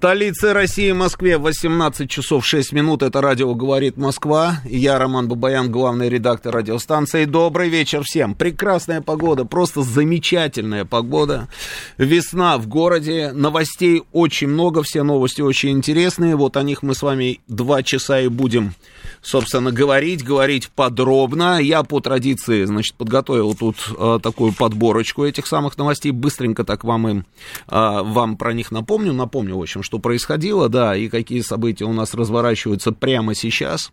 Столице России, Москве, 18 часов 6 минут. Это радио «Говорит Москва». Я Роман Бабаян, главный редактор радиостанции. Добрый вечер всем. Прекрасная погода, просто замечательная погода. Весна в городе, новостей очень много, все новости очень интересные. Вот о них мы с вами два часа и будем собственно, говорить, говорить подробно. Я по традиции, значит, подготовил тут э, такую подборочку этих самых новостей. Быстренько так вам им, э, вам про них напомню. Напомню, в общем, что происходило, да, и какие события у нас разворачиваются прямо сейчас.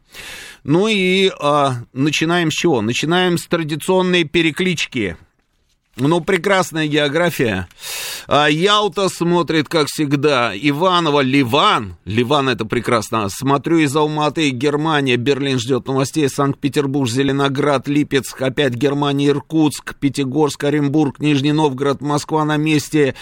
Ну и э, начинаем с чего? Начинаем с традиционной переклички. Ну, прекрасная география. А Ялта смотрит, как всегда. Иванова, Ливан. Ливан это прекрасно. Смотрю из Алматы, Германия. Берлин ждет новостей. Санкт-Петербург, Зеленоград, Липецк. Опять Германия, Иркутск, Пятигорск, Оренбург, Нижний Новгород, Москва на месте.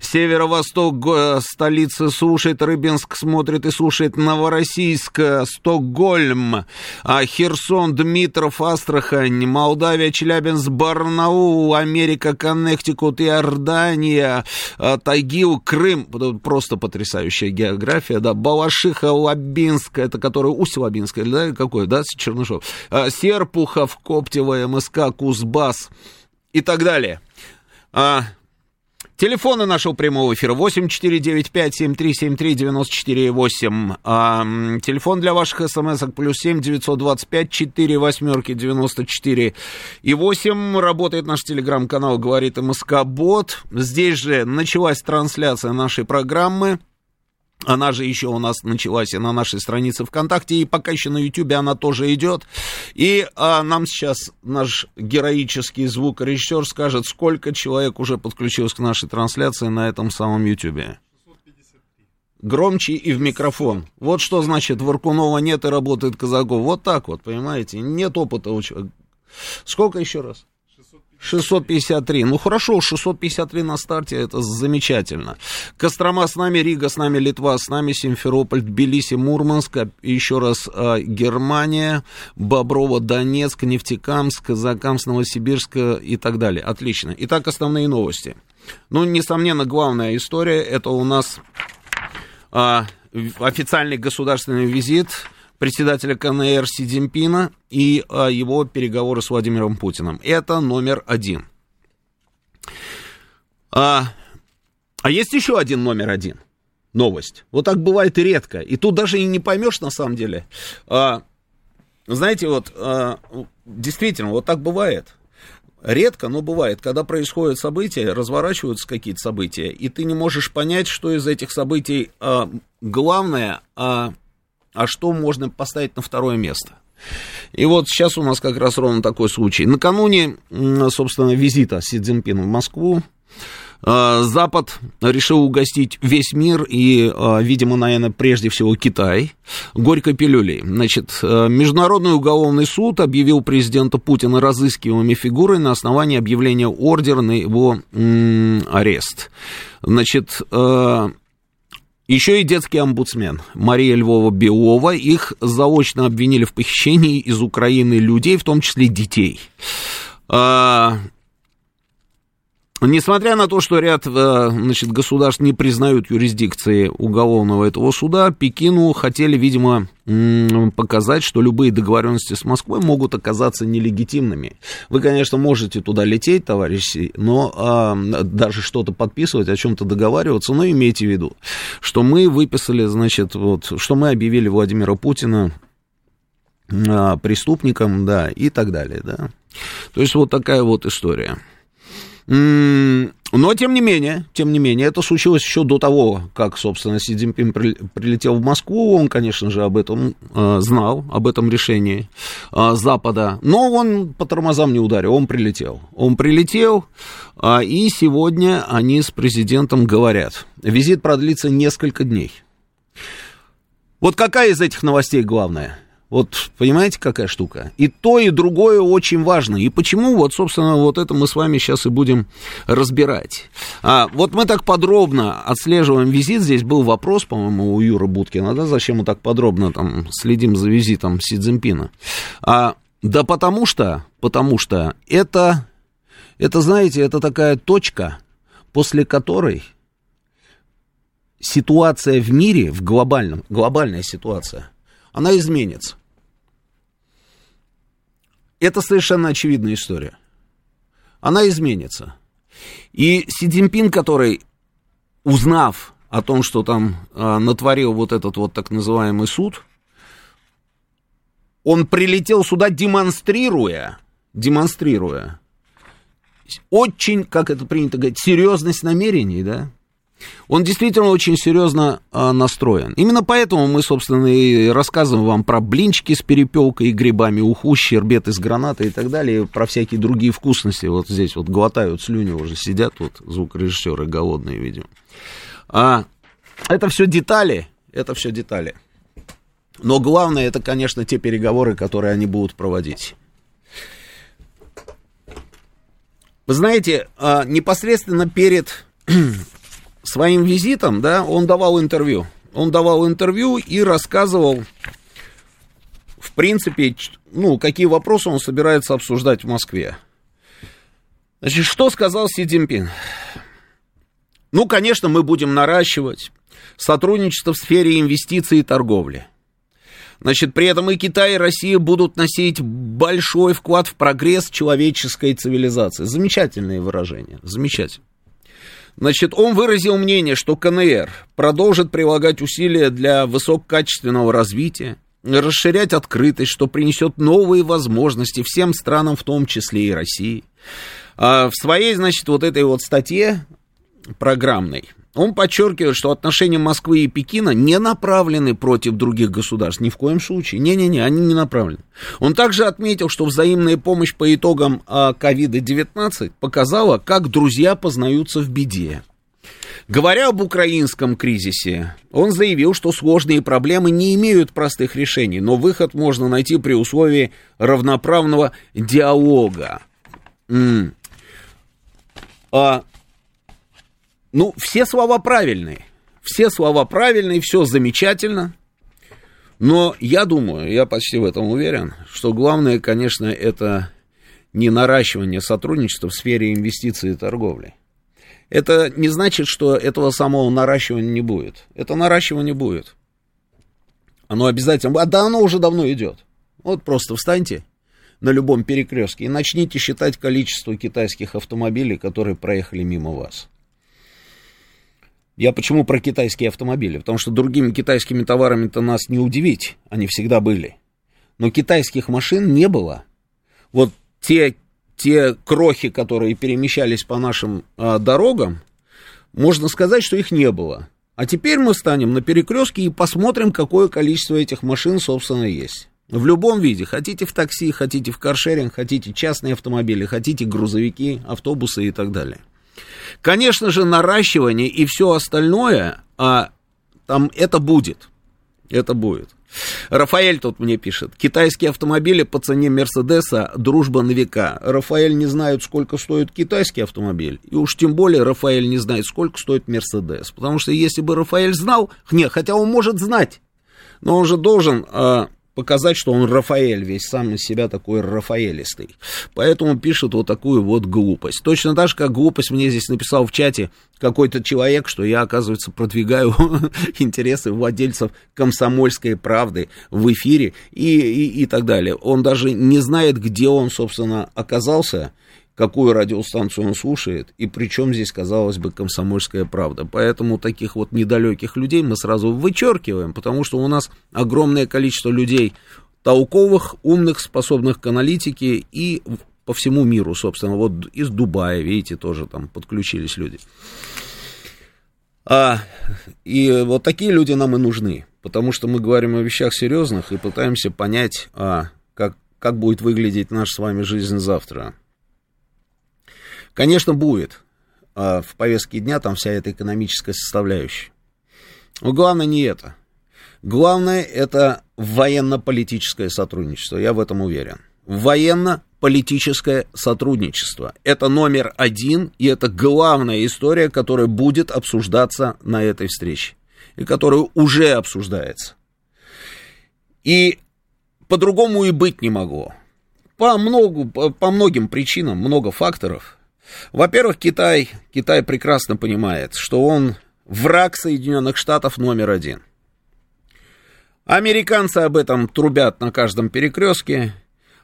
Северо-восток, столица слушает. Рыбинск смотрит и слушает. Новороссийск, Стокгольм, а Херсон, Дмитров, Астрахань, Молдавия, Челябинск, Барнаул, Америка, Коннектикут, Иордания, а, Тайгил, Крым, просто потрясающая география, да, Балашиха, Лабинск, это который Усть-Лабинск, да, какой, да, Чернышов, а, Серпухов, Коптево, МСК, Кузбасс и так далее. А, Телефоны нашего прямого эфира 8495-7373-94-8. А, телефон для ваших смс плюс 7 925 4 восьмерки 94 и 8. Работает наш телеграм-канал «Говорит МСК Бот». Здесь же началась трансляция нашей программы. Она же еще у нас началась и на нашей странице ВКонтакте, и пока еще на Ютубе она тоже идет. И а, нам сейчас наш героический звукорежиссер скажет, сколько человек уже подключилось к нашей трансляции на этом самом Ютубе. Громче и в микрофон. Вот что значит, Варкунова нет и работает Казаков. Вот так вот, понимаете? Нет опыта у человека. Сколько еще раз? 653. Ну хорошо, 653 на старте, это замечательно. Кострома с нами, Рига с нами, Литва с нами, Симферополь, Тбилиси, Мурманск, еще раз э, Германия, Боброво, Донецк, Нефтекамск, Закамск, Новосибирск и так далее. Отлично. Итак, основные новости. Ну, несомненно, главная история, это у нас э, официальный государственный визит председателя КНР Си Цзиньпина и а, его переговоры с Владимиром Путиным. Это номер один. А, а есть еще один номер один. Новость. Вот так бывает и редко. И тут даже и не поймешь на самом деле. А, знаете, вот а, действительно, вот так бывает. Редко, но бывает, когда происходят события, разворачиваются какие-то события, и ты не можешь понять, что из этих событий а, главное, а а что можно поставить на второе место. И вот сейчас у нас как раз ровно такой случай. Накануне, собственно, визита Си Цзиньпина в Москву, а, Запад решил угостить весь мир и, а, видимо, наверное, прежде всего Китай горькой пилюлей. Значит, а, Международный уголовный суд объявил президента Путина разыскиваемой фигурой на основании объявления ордера на его м- арест. Значит, еще и детский омбудсмен Мария Львова-Белова. Их заочно обвинили в похищении из Украины людей, в том числе детей. Несмотря на то, что ряд э, значит, государств не признают юрисдикции уголовного этого суда, Пекину хотели, видимо, показать, что любые договоренности с Москвой могут оказаться нелегитимными. Вы, конечно, можете туда лететь, товарищи, но а, даже что-то подписывать, о чем-то договариваться, но имейте в виду, что мы выписали, значит, вот, что мы объявили Владимира Путина а, преступником, да, и так далее, да. То есть вот такая вот история. Но, тем не менее, тем не менее, это случилось еще до того, как, собственно, Си Цзиньпин прилетел в Москву. Он, конечно же, об этом э, знал, об этом решении э, Запада. Но он по тормозам не ударил, он прилетел. Он прилетел, э, и сегодня они с президентом говорят. Визит продлится несколько дней. Вот какая из этих новостей главная? Вот понимаете, какая штука? И то, и другое очень важно. И почему, вот, собственно, вот это мы с вами сейчас и будем разбирать. А, вот мы так подробно отслеживаем визит. Здесь был вопрос, по-моему, у Юры Будкина, да, зачем мы так подробно там следим за визитом Си Цзиньпина. А, да потому что, потому что это, это, знаете, это такая точка, после которой ситуация в мире, в глобальном, глобальная ситуация, она изменится. Это совершенно очевидная история. Она изменится. И Си Цзиньпин, который, узнав о том, что там а, натворил вот этот вот так называемый суд, он прилетел сюда демонстрируя, демонстрируя очень, как это принято говорить, серьезность намерений, да, он действительно очень серьезно а, настроен. Именно поэтому мы, собственно, и рассказываем вам про блинчики с перепелкой и грибами, уху, щербет из граната и так далее, про всякие другие вкусности. Вот здесь вот глотают слюни уже, сидят вот звукорежиссеры голодные, видимо. А, это все детали, это все детали. Но главное, это, конечно, те переговоры, которые они будут проводить. Вы знаете, а, непосредственно перед своим визитом, да, он давал интервью. Он давал интервью и рассказывал, в принципе, ну, какие вопросы он собирается обсуждать в Москве. Значит, что сказал Си Цзиньпин? Ну, конечно, мы будем наращивать сотрудничество в сфере инвестиций и торговли. Значит, при этом и Китай, и Россия будут носить большой вклад в прогресс человеческой цивилизации. Замечательные выражения, замечательно. Значит, он выразил мнение, что КНР продолжит прилагать усилия для высококачественного развития, расширять открытость, что принесет новые возможности всем странам, в том числе и России. А в своей, значит, вот этой вот статье программной он подчеркивает, что отношения Москвы и Пекина не направлены против других государств. Ни в коем случае. Не-не-не, они не направлены. Он также отметил, что взаимная помощь по итогам ковида-19 показала, как друзья познаются в беде. Говоря об украинском кризисе, он заявил, что сложные проблемы не имеют простых решений, но выход можно найти при условии равноправного диалога. А ну, все слова правильные. Все слова правильные, все замечательно. Но я думаю, я почти в этом уверен, что главное, конечно, это не наращивание сотрудничества в сфере инвестиций и торговли. Это не значит, что этого самого наращивания не будет. Это наращивание будет. Оно обязательно... А да, оно уже давно идет. Вот просто встаньте на любом перекрестке и начните считать количество китайских автомобилей, которые проехали мимо вас. Я почему про китайские автомобили? Потому что другими китайскими товарами-то нас не удивить, они всегда были. Но китайских машин не было. Вот те, те крохи, которые перемещались по нашим а, дорогам, можно сказать, что их не было. А теперь мы станем на перекрестке и посмотрим, какое количество этих машин, собственно, есть. В любом виде. Хотите в такси, хотите в каршеринг, хотите частные автомобили, хотите грузовики, автобусы и так далее. Конечно же, наращивание и все остальное, а, там это будет. Это будет. Рафаэль тут мне пишет. Китайские автомобили по цене Мерседеса дружба на века. Рафаэль не знает, сколько стоит китайский автомобиль. И уж тем более Рафаэль не знает, сколько стоит Мерседес. Потому что если бы Рафаэль знал, нет, хотя он может знать, но он же должен а, показать, что он Рафаэль, весь сам из себя такой рафаэлистый. Поэтому пишет вот такую вот глупость. Точно так же, как глупость мне здесь написал в чате какой-то человек, что я, оказывается, продвигаю интересы владельцев комсомольской правды в эфире и, и, и так далее. Он даже не знает, где он, собственно, оказался, какую радиостанцию он слушает, и причем здесь, казалось бы, комсомольская правда. Поэтому таких вот недалеких людей мы сразу вычеркиваем, потому что у нас огромное количество людей толковых, умных, способных к аналитике и по всему миру, собственно, вот из Дубая, видите, тоже там подключились люди. А, и вот такие люди нам и нужны, потому что мы говорим о вещах серьезных и пытаемся понять, а, как, как будет выглядеть наша с вами жизнь завтра. Конечно, будет. А в повестке дня там вся эта экономическая составляющая. Но главное не это. Главное это военно-политическое сотрудничество, я в этом уверен. Военно-политическое сотрудничество. Это номер один, и это главная история, которая будет обсуждаться на этой встрече, и которая уже обсуждается. И по-другому и быть не могло. По, многу, по, многим причинам, много факторов. Во-первых, Китай, Китай прекрасно понимает, что он враг Соединенных Штатов номер один. Американцы об этом трубят на каждом перекрестке.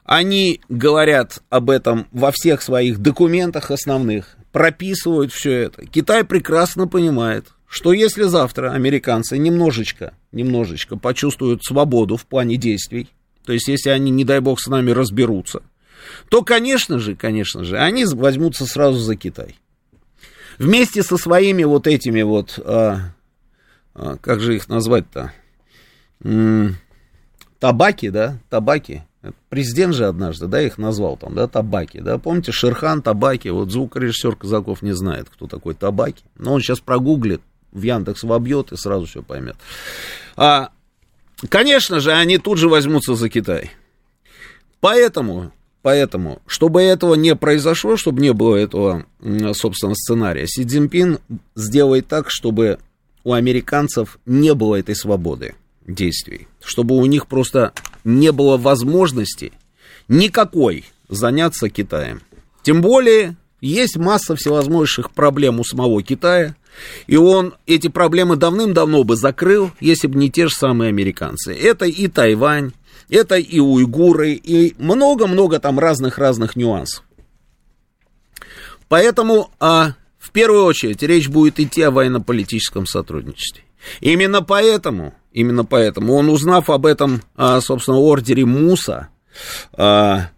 Они говорят об этом во всех своих документах основных, прописывают все это. Китай прекрасно понимает, что если завтра американцы немножечко, немножечко почувствуют свободу в плане действий, то есть если они, не дай бог, с нами разберутся, то, конечно же, конечно же, они возьмутся сразу за Китай. Вместе со своими вот этими вот, а, а, как же их назвать-то, М-м, табаки, да, табаки. Президент же однажды, да, их назвал там, да, табаки, да, помните, Шерхан, табаки, вот звукорежиссер Казаков не знает, кто такой табаки, но он сейчас прогуглит, в Яндекс вобьет и сразу все поймет. А, конечно же, они тут же возьмутся за Китай. Поэтому Поэтому, чтобы этого не произошло, чтобы не было этого, собственно, сценария, Си Цзиньпин сделает так, чтобы у американцев не было этой свободы действий, чтобы у них просто не было возможности никакой заняться Китаем. Тем более, есть масса всевозможных проблем у самого Китая, и он эти проблемы давным-давно бы закрыл, если бы не те же самые американцы. Это и Тайвань, это и уйгуры, и много-много там разных-разных нюансов. Поэтому а, в первую очередь речь будет идти о военно-политическом сотрудничестве. Именно поэтому, именно поэтому он, узнав об этом, а, собственно, ордере Муса, а,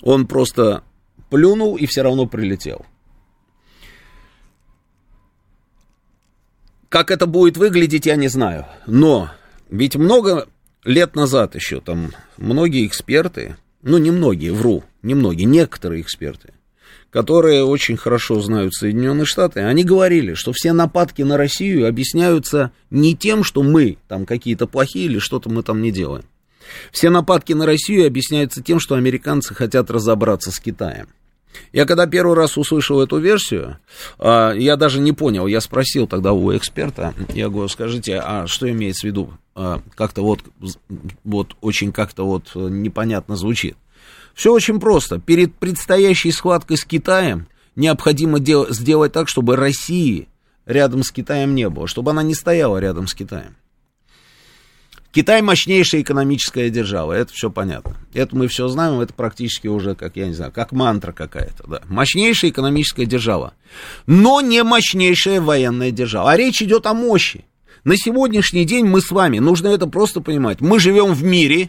он просто плюнул и все равно прилетел. Как это будет выглядеть, я не знаю. Но ведь много лет назад еще там многие эксперты, ну не многие, вру, не многие, некоторые эксперты, которые очень хорошо знают Соединенные Штаты, они говорили, что все нападки на Россию объясняются не тем, что мы там какие-то плохие или что-то мы там не делаем. Все нападки на Россию объясняются тем, что американцы хотят разобраться с Китаем. Я когда первый раз услышал эту версию, а, я даже не понял, я спросил тогда у эксперта, я говорю, скажите, а что имеется в виду? А, как-то вот, вот очень как-то вот непонятно звучит. Все очень просто. Перед предстоящей схваткой с Китаем необходимо дел- сделать так, чтобы России рядом с Китаем не было, чтобы она не стояла рядом с Китаем. Китай мощнейшая экономическая держава, это все понятно. Это мы все знаем, это практически уже, как я не знаю, как мантра какая-то. Да. Мощнейшая экономическая держава, но не мощнейшая военная держава. А речь идет о мощи. На сегодняшний день мы с вами, нужно это просто понимать, мы живем в мире,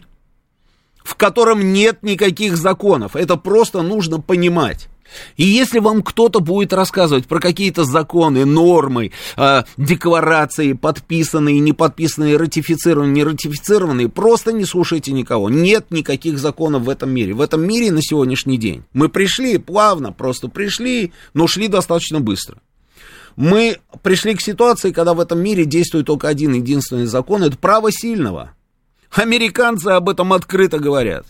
в котором нет никаких законов. Это просто нужно понимать. И если вам кто-то будет рассказывать про какие-то законы, нормы, э, декларации, подписанные, не подписанные, ратифицированные, не ратифицированные, просто не слушайте никого. Нет никаких законов в этом мире. В этом мире на сегодняшний день мы пришли плавно, просто пришли, но шли достаточно быстро. Мы пришли к ситуации, когда в этом мире действует только один единственный закон, это право сильного. Американцы об этом открыто говорят.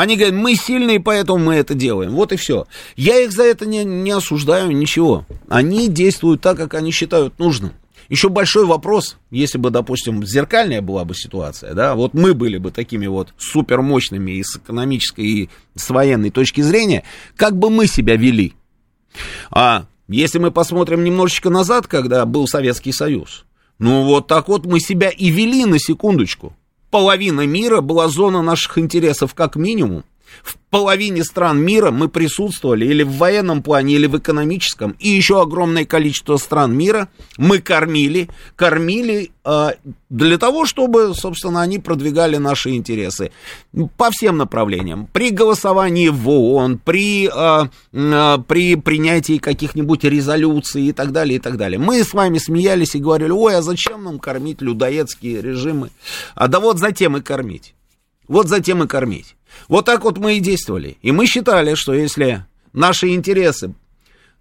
Они говорят, мы сильные, поэтому мы это делаем. Вот и все. Я их за это не, не осуждаю, ничего. Они действуют так, как они считают нужным. Еще большой вопрос, если бы, допустим, зеркальная была бы ситуация, да, вот мы были бы такими вот супермощными и с экономической, и с военной точки зрения, как бы мы себя вели? А если мы посмотрим немножечко назад, когда был Советский Союз, ну вот так вот мы себя и вели на секундочку половина мира была зона наших интересов как минимум. В половине стран мира мы присутствовали или в военном плане, или в экономическом, и еще огромное количество стран мира мы кормили, кормили э, для того, чтобы, собственно, они продвигали наши интересы по всем направлениям. При голосовании в ООН, при, э, э, при принятии каких-нибудь резолюций и так далее, и так далее. Мы с вами смеялись и говорили, ой, а зачем нам кормить людоедские режимы? А да вот затем и кормить. Вот затем и кормить. Вот так вот мы и действовали. И мы считали, что если наши интересы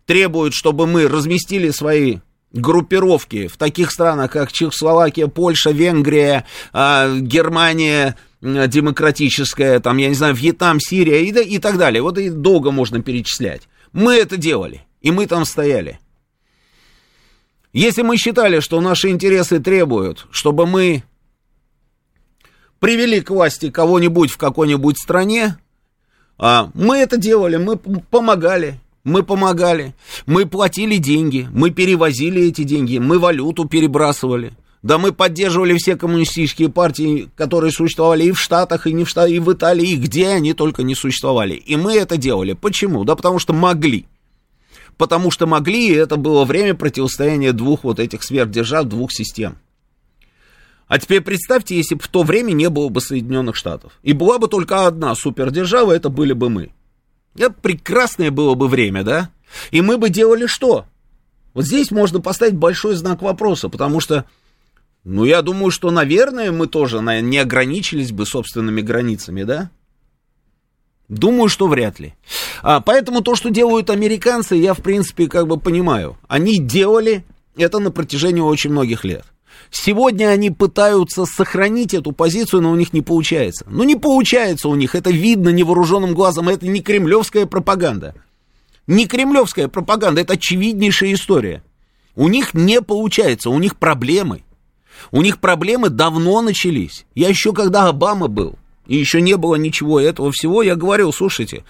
требуют, чтобы мы разместили свои группировки в таких странах, как Чехословакия, Польша, Венгрия, а, Германия демократическая, там, я не знаю, Вьетнам, Сирия и, и так далее. Вот и долго можно перечислять. Мы это делали, и мы там стояли. Если мы считали, что наши интересы требуют, чтобы мы привели к власти кого-нибудь в какой-нибудь стране, а, мы это делали, мы помогали, мы помогали, мы платили деньги, мы перевозили эти деньги, мы валюту перебрасывали. Да мы поддерживали все коммунистические партии, которые существовали и в Штатах, и не в Штатах, и в Италии, и где они только не существовали. И мы это делали. Почему? Да потому что могли. Потому что могли, и это было время противостояния двух вот этих сверхдержав, двух систем. А теперь представьте, если бы в то время не было бы Соединенных Штатов. И была бы только одна супердержава, это были бы мы. Это прекрасное было бы время, да? И мы бы делали что? Вот здесь можно поставить большой знак вопроса, потому что, ну, я думаю, что, наверное, мы тоже не ограничились бы собственными границами, да? Думаю, что вряд ли. А, поэтому то, что делают американцы, я, в принципе, как бы понимаю. Они делали это на протяжении очень многих лет. Сегодня они пытаются сохранить эту позицию, но у них не получается. Ну, не получается у них, это видно невооруженным глазом, это не кремлевская пропаганда. Не кремлевская пропаганда, это очевиднейшая история. У них не получается, у них проблемы. У них проблемы давно начались. Я еще когда Обама был, и еще не было ничего этого всего, я говорил, слушайте,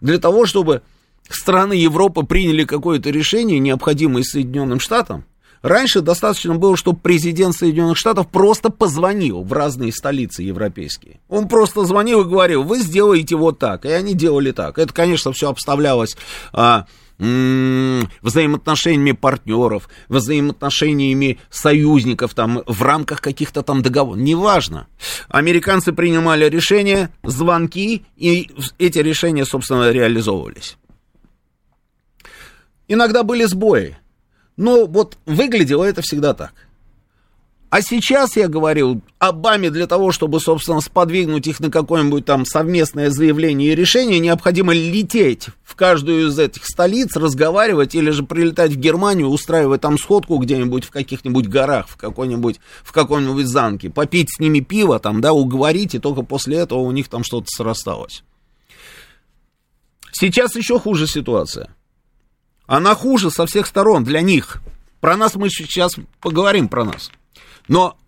для того, чтобы страны Европы приняли какое-то решение, необходимое Соединенным Штатам, Раньше достаточно было, чтобы президент Соединенных Штатов просто позвонил в разные столицы европейские. Он просто звонил и говорил, вы сделаете вот так. И они делали так. Это, конечно, все обставлялось... А, взаимоотношениями партнеров, взаимоотношениями союзников там, в рамках каких-то там договоров. Неважно. Американцы принимали решения, звонки, и эти решения, собственно, реализовывались. Иногда были сбои. Но вот выглядело это всегда так. А сейчас, я говорил, Обаме для того, чтобы, собственно, сподвигнуть их на какое-нибудь там совместное заявление и решение, необходимо лететь в каждую из этих столиц, разговаривать или же прилетать в Германию, устраивать там сходку где-нибудь в каких-нибудь горах, в какой-нибудь, в каком-нибудь замке, попить с ними пиво там, да, уговорить, и только после этого у них там что-то срасталось. Сейчас еще хуже ситуация. Она хуже со всех сторон для них. Про нас мы сейчас поговорим про нас. Но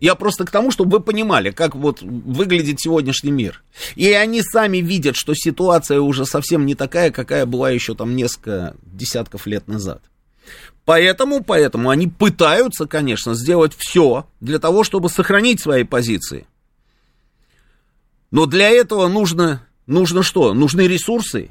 я просто к тому, чтобы вы понимали, как вот выглядит сегодняшний мир. И они сами видят, что ситуация уже совсем не такая, какая была еще там несколько десятков лет назад. Поэтому, поэтому они пытаются, конечно, сделать все для того, чтобы сохранить свои позиции. Но для этого нужно, нужно что? Нужны ресурсы,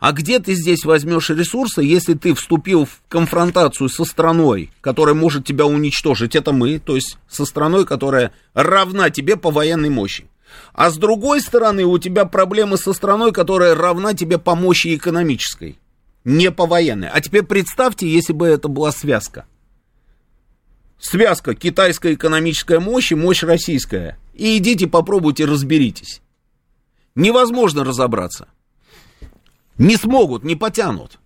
а где ты здесь возьмешь ресурсы, если ты вступил в конфронтацию со страной, которая может тебя уничтожить? Это мы, то есть со страной, которая равна тебе по военной мощи. А с другой стороны, у тебя проблемы со страной, которая равна тебе по мощи экономической, не по военной. А теперь представьте, если бы это была связка. Связка китайская экономическая мощь и мощь российская. И идите попробуйте разберитесь. Невозможно разобраться. Не смогут, не потянут.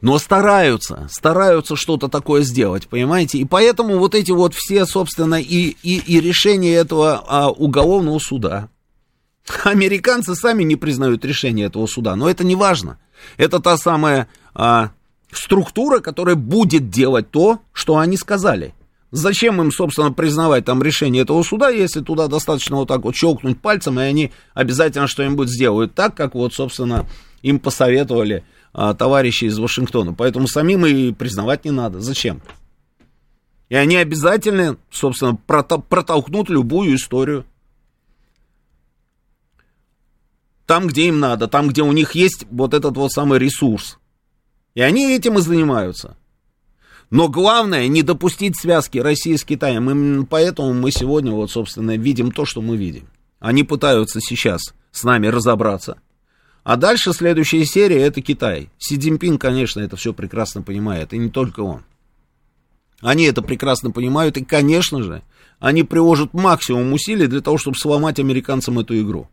Но стараются, стараются что-то такое сделать, понимаете? И поэтому вот эти вот все, собственно, и, и, и решения этого а, уголовного суда. Американцы сами не признают решение этого суда, но это не важно. Это та самая а, структура, которая будет делать то, что они сказали. Зачем им, собственно, признавать там решение этого суда, если туда достаточно вот так вот щелкнуть пальцем, и они обязательно что-нибудь сделают так, как вот, собственно, им посоветовали а, товарищи из Вашингтона. Поэтому самим и признавать не надо. Зачем? И они обязательно, собственно, протолкнут любую историю. там, где им надо, там, где у них есть вот этот вот самый ресурс. И они этим и занимаются. Но главное не допустить связки России с Китаем. Именно поэтому мы сегодня вот, собственно, видим то, что мы видим. Они пытаются сейчас с нами разобраться. А дальше следующая серия это Китай. Си Цзиньпин, конечно, это все прекрасно понимает, и не только он. Они это прекрасно понимают, и, конечно же, они приложат максимум усилий для того, чтобы сломать американцам эту игру.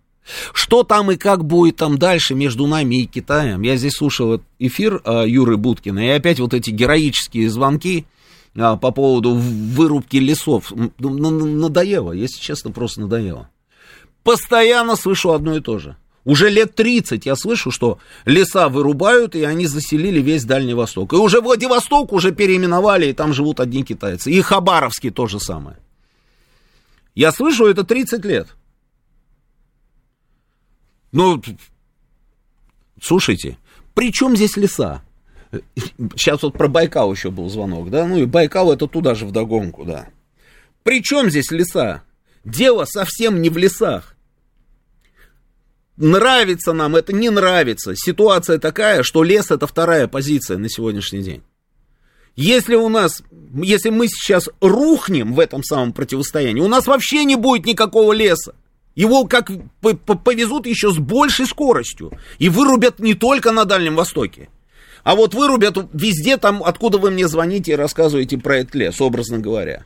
Что там и как будет там дальше между нами и Китаем? Я здесь слушал эфир а, Юры Буткина, и опять вот эти героические звонки а, по поводу вырубки лесов. Надоело, если честно, просто надоело. Постоянно слышу одно и то же. Уже лет 30 я слышу, что леса вырубают, и они заселили весь Дальний Восток. И уже Владивосток уже переименовали, и там живут одни китайцы. И Хабаровский то же самое. Я слышу это 30 лет. Ну, слушайте, при чем здесь леса? Сейчас вот про Байкал еще был звонок, да? Ну и Байкал это туда же вдогонку, да. При чем здесь леса? Дело совсем не в лесах. Нравится нам это, не нравится. Ситуация такая, что лес это вторая позиция на сегодняшний день. Если у нас, если мы сейчас рухнем в этом самом противостоянии, у нас вообще не будет никакого леса. Его как повезут еще с большей скоростью. И вырубят не только на Дальнем Востоке. А вот вырубят везде там, откуда вы мне звоните и рассказываете про этот лес, образно говоря.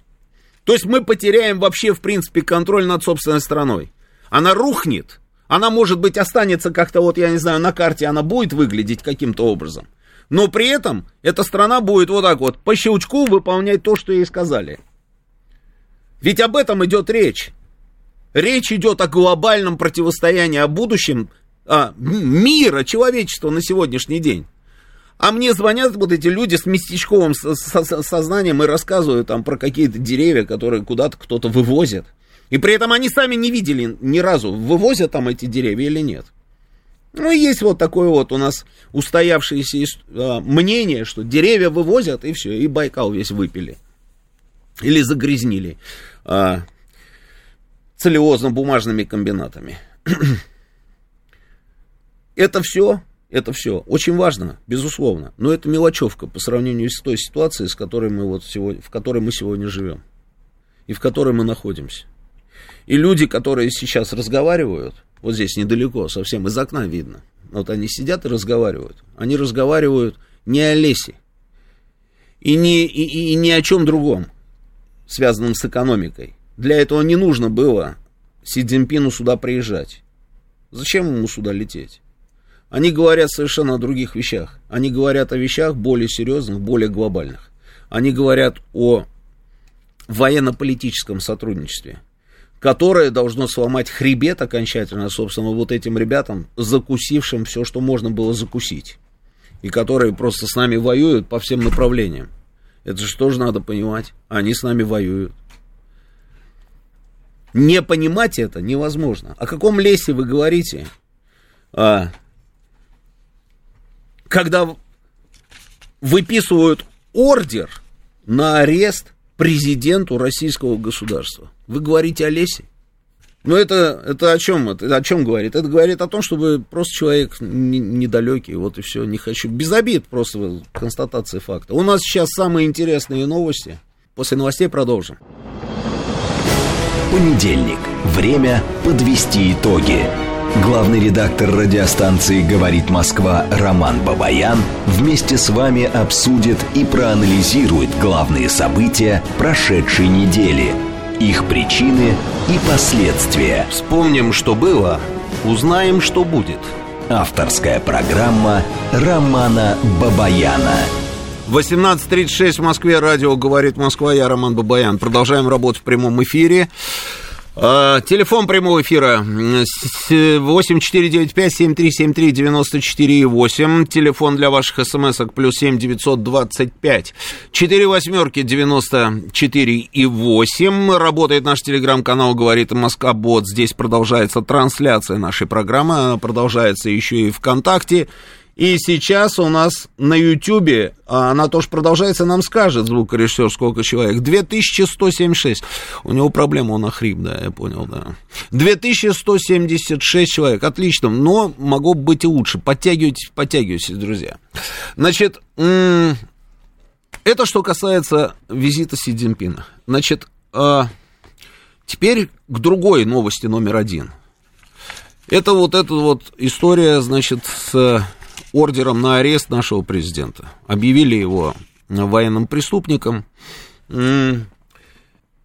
То есть мы потеряем вообще, в принципе, контроль над собственной страной. Она рухнет. Она, может быть, останется как-то, вот я не знаю, на карте она будет выглядеть каким-то образом. Но при этом эта страна будет вот так вот по щелчку выполнять то, что ей сказали. Ведь об этом идет речь. Речь идет о глобальном противостоянии, о будущем а, мира, человечества на сегодняшний день. А мне звонят вот эти люди с местечковым сознанием и рассказывают там про какие-то деревья, которые куда-то кто-то вывозит. И при этом они сами не видели ни разу, вывозят там эти деревья или нет. Ну, и есть вот такое вот у нас устоявшееся а, мнение, что деревья вывозят, и все, и Байкал весь выпили. Или загрязнили. А, целлюлозно-бумажными комбинатами. это все, это все очень важно, безусловно, но это мелочевка по сравнению с той ситуацией, с которой мы вот сегодня, в которой мы сегодня живем и в которой мы находимся. И люди, которые сейчас разговаривают, вот здесь недалеко, совсем из окна видно, вот они сидят и разговаривают, они разговаривают не о лесе и не, и, и не о чем другом, связанном с экономикой, для этого не нужно было Си Цзиньпину сюда приезжать. Зачем ему сюда лететь? Они говорят совершенно о других вещах. Они говорят о вещах более серьезных, более глобальных. Они говорят о военно-политическом сотрудничестве, которое должно сломать хребет окончательно, собственно, вот этим ребятам, закусившим все, что можно было закусить. И которые просто с нами воюют по всем направлениям. Это же тоже надо понимать. Они с нами воюют. Не понимать это невозможно. О каком лесе вы говорите? А, когда выписывают ордер на арест президенту российского государства. Вы говорите о лесе? Ну, это, это о чем? Это о чем говорит? Это говорит о том, что вы просто человек недалекий, вот и все, не хочу. Без обид, просто констатация факта. У нас сейчас самые интересные новости. После новостей продолжим. Понедельник. Время подвести итоги. Главный редактор радиостанции «Говорит Москва» Роман Бабаян вместе с вами обсудит и проанализирует главные события прошедшей недели, их причины и последствия. Вспомним, что было, узнаем, что будет. Авторская программа Романа Бабаяна. 18.36 в Москве. Радио «Говорит Москва». Я Роман Бабаян. Продолжаем работать в прямом эфире. А, телефон прямого эфира 8495-7373-94,8. Телефон для ваших смс-ок плюс 7 925 4 восьмерки 94,8. Работает наш телеграм-канал «Говорит Москва Бот». Здесь продолжается трансляция нашей программы. Продолжается еще и ВКонтакте И сейчас у нас на Ютьюбе, а она тоже продолжается, нам скажет звукорежиссер, сколько человек. 2176. У него проблема, он охрип, да, я понял, да. 2176 человек, отлично, но могло быть и лучше. Подтягивайтесь, подтягивайтесь, друзья. Значит, это что касается визита Си Цзиньпина. Значит, а, теперь к другой новости номер один. Это вот эта вот история, значит, с ордером на арест нашего президента. Объявили его военным преступником.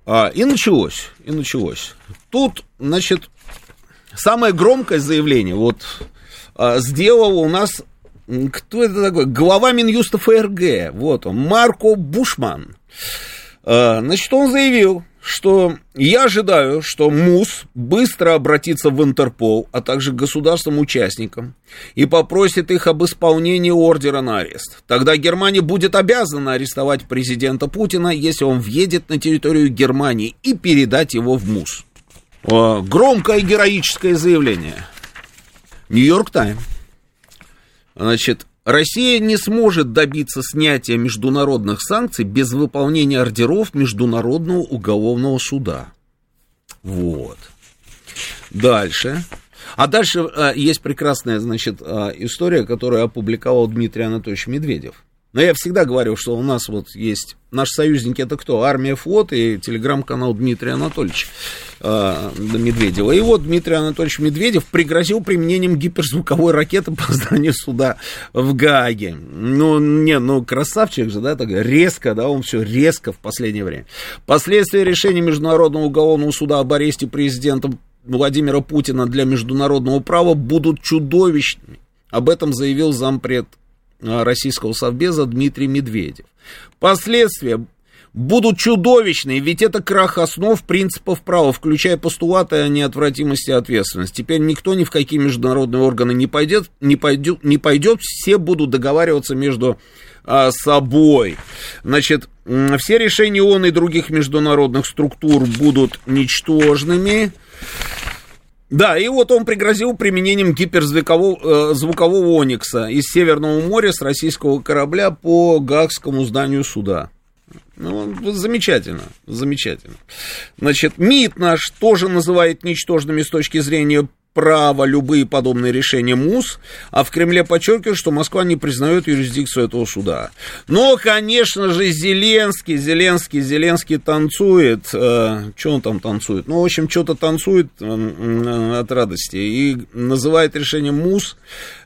А, и началось, и началось. Тут, значит, самое громкое заявление вот а, сделал у нас, кто это такой? Глава Минюста ФРГ, вот он, Марко Бушман. А, значит, он заявил, что я ожидаю, что МУС быстро обратится в Интерпол, а также к государствам-участникам и попросит их об исполнении ордера на арест. Тогда Германия будет обязана арестовать президента Путина, если он въедет на территорию Германии и передать его в МУС. Громкое героическое заявление. Нью-Йорк Тайм. Значит, Россия не сможет добиться снятия международных санкций без выполнения ордеров Международного уголовного суда. Вот. Дальше. А дальше а, есть прекрасная, значит, а, история, которую опубликовал Дмитрий Анатольевич Медведев. Но я всегда говорю, что у нас вот есть наши союзники, это кто? Армия, флот и телеграм-канал Дмитрия Анатольевича э, Медведева. И вот Дмитрий Анатольевич Медведев пригрозил применением гиперзвуковой ракеты по зданию суда в Гааге. Ну, не, ну, красавчик же, да, так резко, да, он все резко в последнее время. Последствия решения Международного уголовного суда об аресте президента Владимира Путина для международного права будут чудовищными. Об этом заявил зампред российского совбеза Дмитрий Медведев. Последствия будут чудовищные, ведь это крах основ принципов права, включая постулаты о неотвратимости ответственности. Теперь никто ни в какие международные органы не пойдет, не пойдет, не пойдет все будут договариваться между а, собой. Значит, все решения ООН и других международных структур будут ничтожными. Да, и вот он пригрозил применением гиперзвукового э, звукового оникса из Северного моря с российского корабля по Гагскому зданию суда. Ну, замечательно, замечательно. Значит, МИД наш тоже называет ничтожными с точки зрения право любые подобные решения МУС, а в Кремле подчеркивают, что Москва не признает юрисдикцию этого суда. Но, конечно же, Зеленский, Зеленский, Зеленский танцует. Э, что он там танцует? Ну, в общем, что-то танцует э, э, от радости и называет решение МУС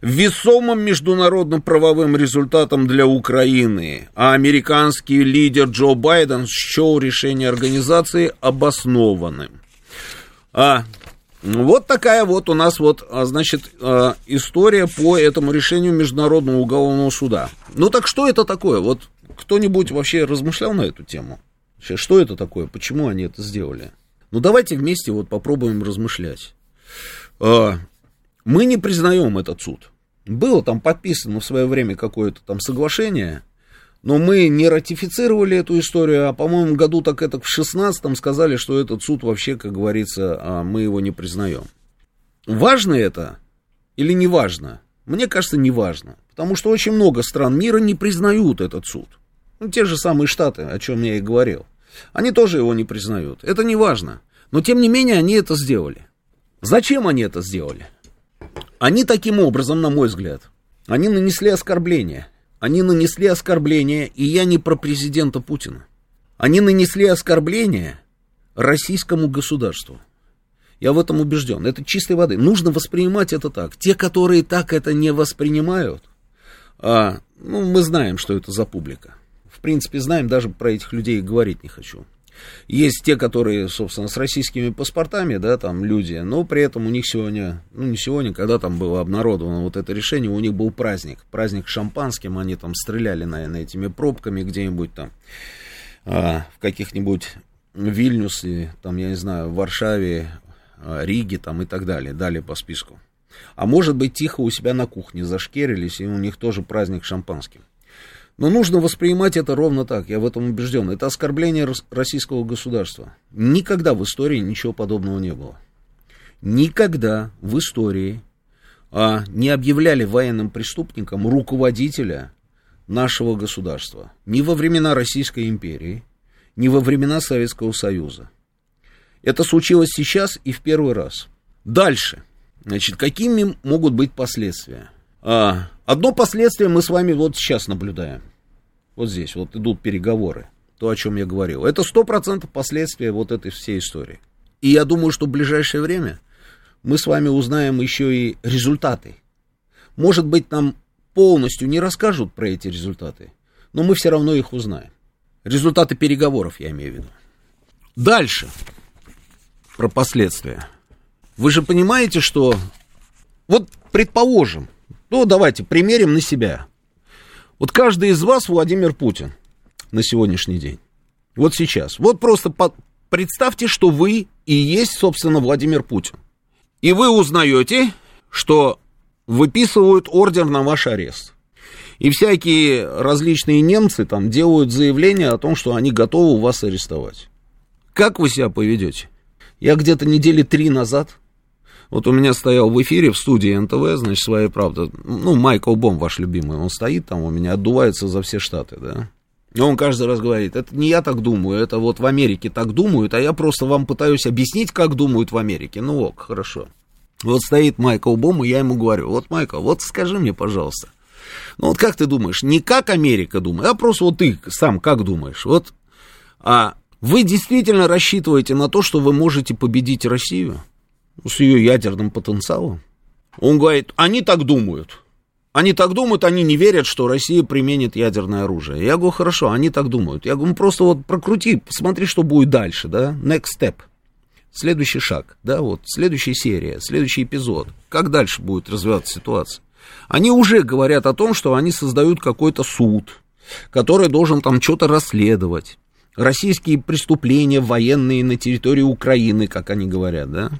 весомым международным правовым результатом для Украины. А американский лидер Джо Байден счел решение организации обоснованным. А вот такая вот у нас вот, а, значит, а, история по этому решению Международного уголовного суда. Ну так что это такое? Вот кто-нибудь вообще размышлял на эту тему? Что это такое? Почему они это сделали? Ну давайте вместе вот попробуем размышлять. А, мы не признаем этот суд. Было там подписано в свое время какое-то там соглашение, но мы не ратифицировали эту историю, а, по-моему, году так это в 16-м сказали, что этот суд вообще, как говорится, а, мы его не признаем. Важно это или не важно? Мне кажется, не важно. Потому что очень много стран мира не признают этот суд. Ну, те же самые Штаты, о чем я и говорил. Они тоже его не признают. Это не важно. Но, тем не менее, они это сделали. Зачем они это сделали? Они таким образом, на мой взгляд, они нанесли оскорбление они нанесли оскорбление, и я не про президента Путина. Они нанесли оскорбление российскому государству. Я в этом убежден. Это чистой воды. Нужно воспринимать это так. Те, которые так это не воспринимают, а, ну, мы знаем, что это за публика. В принципе, знаем, даже про этих людей говорить не хочу. Есть те, которые, собственно, с российскими паспортами, да, там люди, но при этом у них сегодня, ну не сегодня, когда там было обнародовано вот это решение, у них был праздник, праздник шампанским, они там стреляли, наверное, этими пробками где-нибудь там, а, в каких-нибудь Вильнюсе, там, я не знаю, в Варшаве, а, Риге там и так далее, далее по списку. А может быть, тихо у себя на кухне зашкерились, и у них тоже праздник шампанским. Но нужно воспринимать это ровно так, я в этом убежден. Это оскорбление российского государства. Никогда в истории ничего подобного не было. Никогда в истории а, не объявляли военным преступником руководителя нашего государства. Ни во времена Российской империи, ни во времена Советского Союза. Это случилось сейчас и в первый раз. Дальше. Значит, какими могут быть последствия? А, одно последствие мы с вами вот сейчас наблюдаем. Вот здесь вот идут переговоры. То, о чем я говорил. Это сто процентов последствия вот этой всей истории. И я думаю, что в ближайшее время мы с вами узнаем еще и результаты. Может быть, нам полностью не расскажут про эти результаты, но мы все равно их узнаем. Результаты переговоров, я имею в виду. Дальше. Про последствия. Вы же понимаете, что... Вот предположим, ну давайте примерим на себя. Вот каждый из вас Владимир Путин на сегодняшний день. Вот сейчас. Вот просто по... представьте, что вы и есть, собственно, Владимир Путин. И вы узнаете, что выписывают ордер на ваш арест. И всякие различные немцы там делают заявление о том, что они готовы вас арестовать. Как вы себя поведете? Я где-то недели три назад, вот у меня стоял в эфире в студии НТВ, значит, своя правда, ну, Майкл Бом, ваш любимый, он стоит там у меня, отдувается за все штаты, да. И он каждый раз говорит, это не я так думаю, это вот в Америке так думают, а я просто вам пытаюсь объяснить, как думают в Америке. Ну ок, хорошо. Вот стоит Майкл Бом, и я ему говорю, вот, Майкл, вот скажи мне, пожалуйста, ну вот как ты думаешь, не как Америка думает, а просто вот ты сам как думаешь, вот, а вы действительно рассчитываете на то, что вы можете победить Россию с ее ядерным потенциалом? Он говорит, они так думают. Они так думают, они не верят, что Россия применит ядерное оружие. Я говорю, хорошо, они так думают. Я говорю, ну просто вот прокрути, посмотри, что будет дальше, да, next step. Следующий шаг, да, вот, следующая серия, следующий эпизод. Как дальше будет развиваться ситуация? Они уже говорят о том, что они создают какой-то суд, который должен там что-то расследовать. Российские преступления военные на территории Украины, как они говорят, да?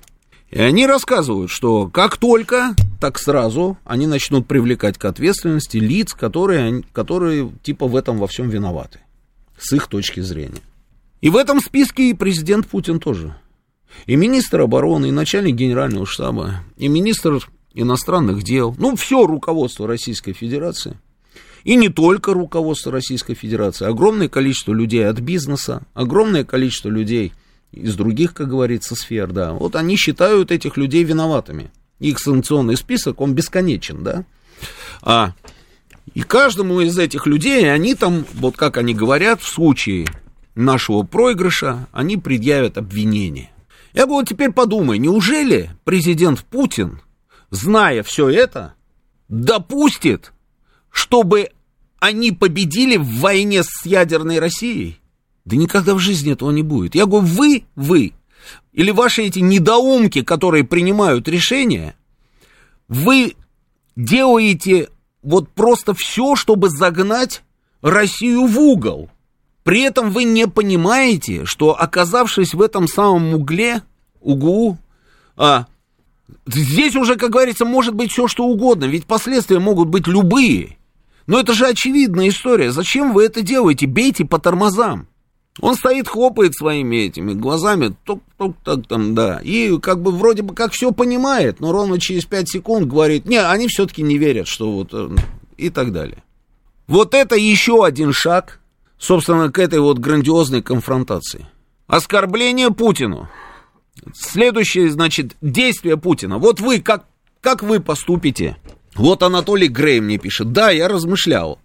И они рассказывают, что как только, так сразу они начнут привлекать к ответственности лиц, которые, которые типа в этом во всем виноваты, с их точки зрения. И в этом списке и президент Путин тоже. И министр обороны, и начальник генерального штаба, и министр иностранных дел, ну, все руководство Российской Федерации. И не только руководство Российской Федерации, огромное количество людей от бизнеса, огромное количество людей – из других, как говорится, сфер, да, вот они считают этих людей виноватыми. Их санкционный список, он бесконечен, да. А, и каждому из этих людей, они там, вот как они говорят, в случае нашего проигрыша, они предъявят обвинение. Я говорю, теперь подумай, неужели президент Путин, зная все это, допустит, чтобы они победили в войне с ядерной Россией? Да никогда в жизни этого не будет. Я говорю, вы, вы, или ваши эти недоумки, которые принимают решения, вы делаете вот просто все, чтобы загнать Россию в угол. При этом вы не понимаете, что оказавшись в этом самом угле, углу, а, здесь уже, как говорится, может быть все что угодно, ведь последствия могут быть любые. Но это же очевидная история. Зачем вы это делаете? Бейте по тормозам. Он стоит, хлопает своими этими глазами, тук-тук, так там, да, и как бы вроде бы как все понимает, но ровно через 5 секунд говорит, не, они все-таки не верят, что вот, э, и так далее. Вот это еще один шаг, собственно, к этой вот грандиозной конфронтации. Оскорбление Путину. Следующее, значит, действие Путина. Вот вы, как, как вы поступите? Вот Анатолий Грей мне пишет. Да, я размышлял.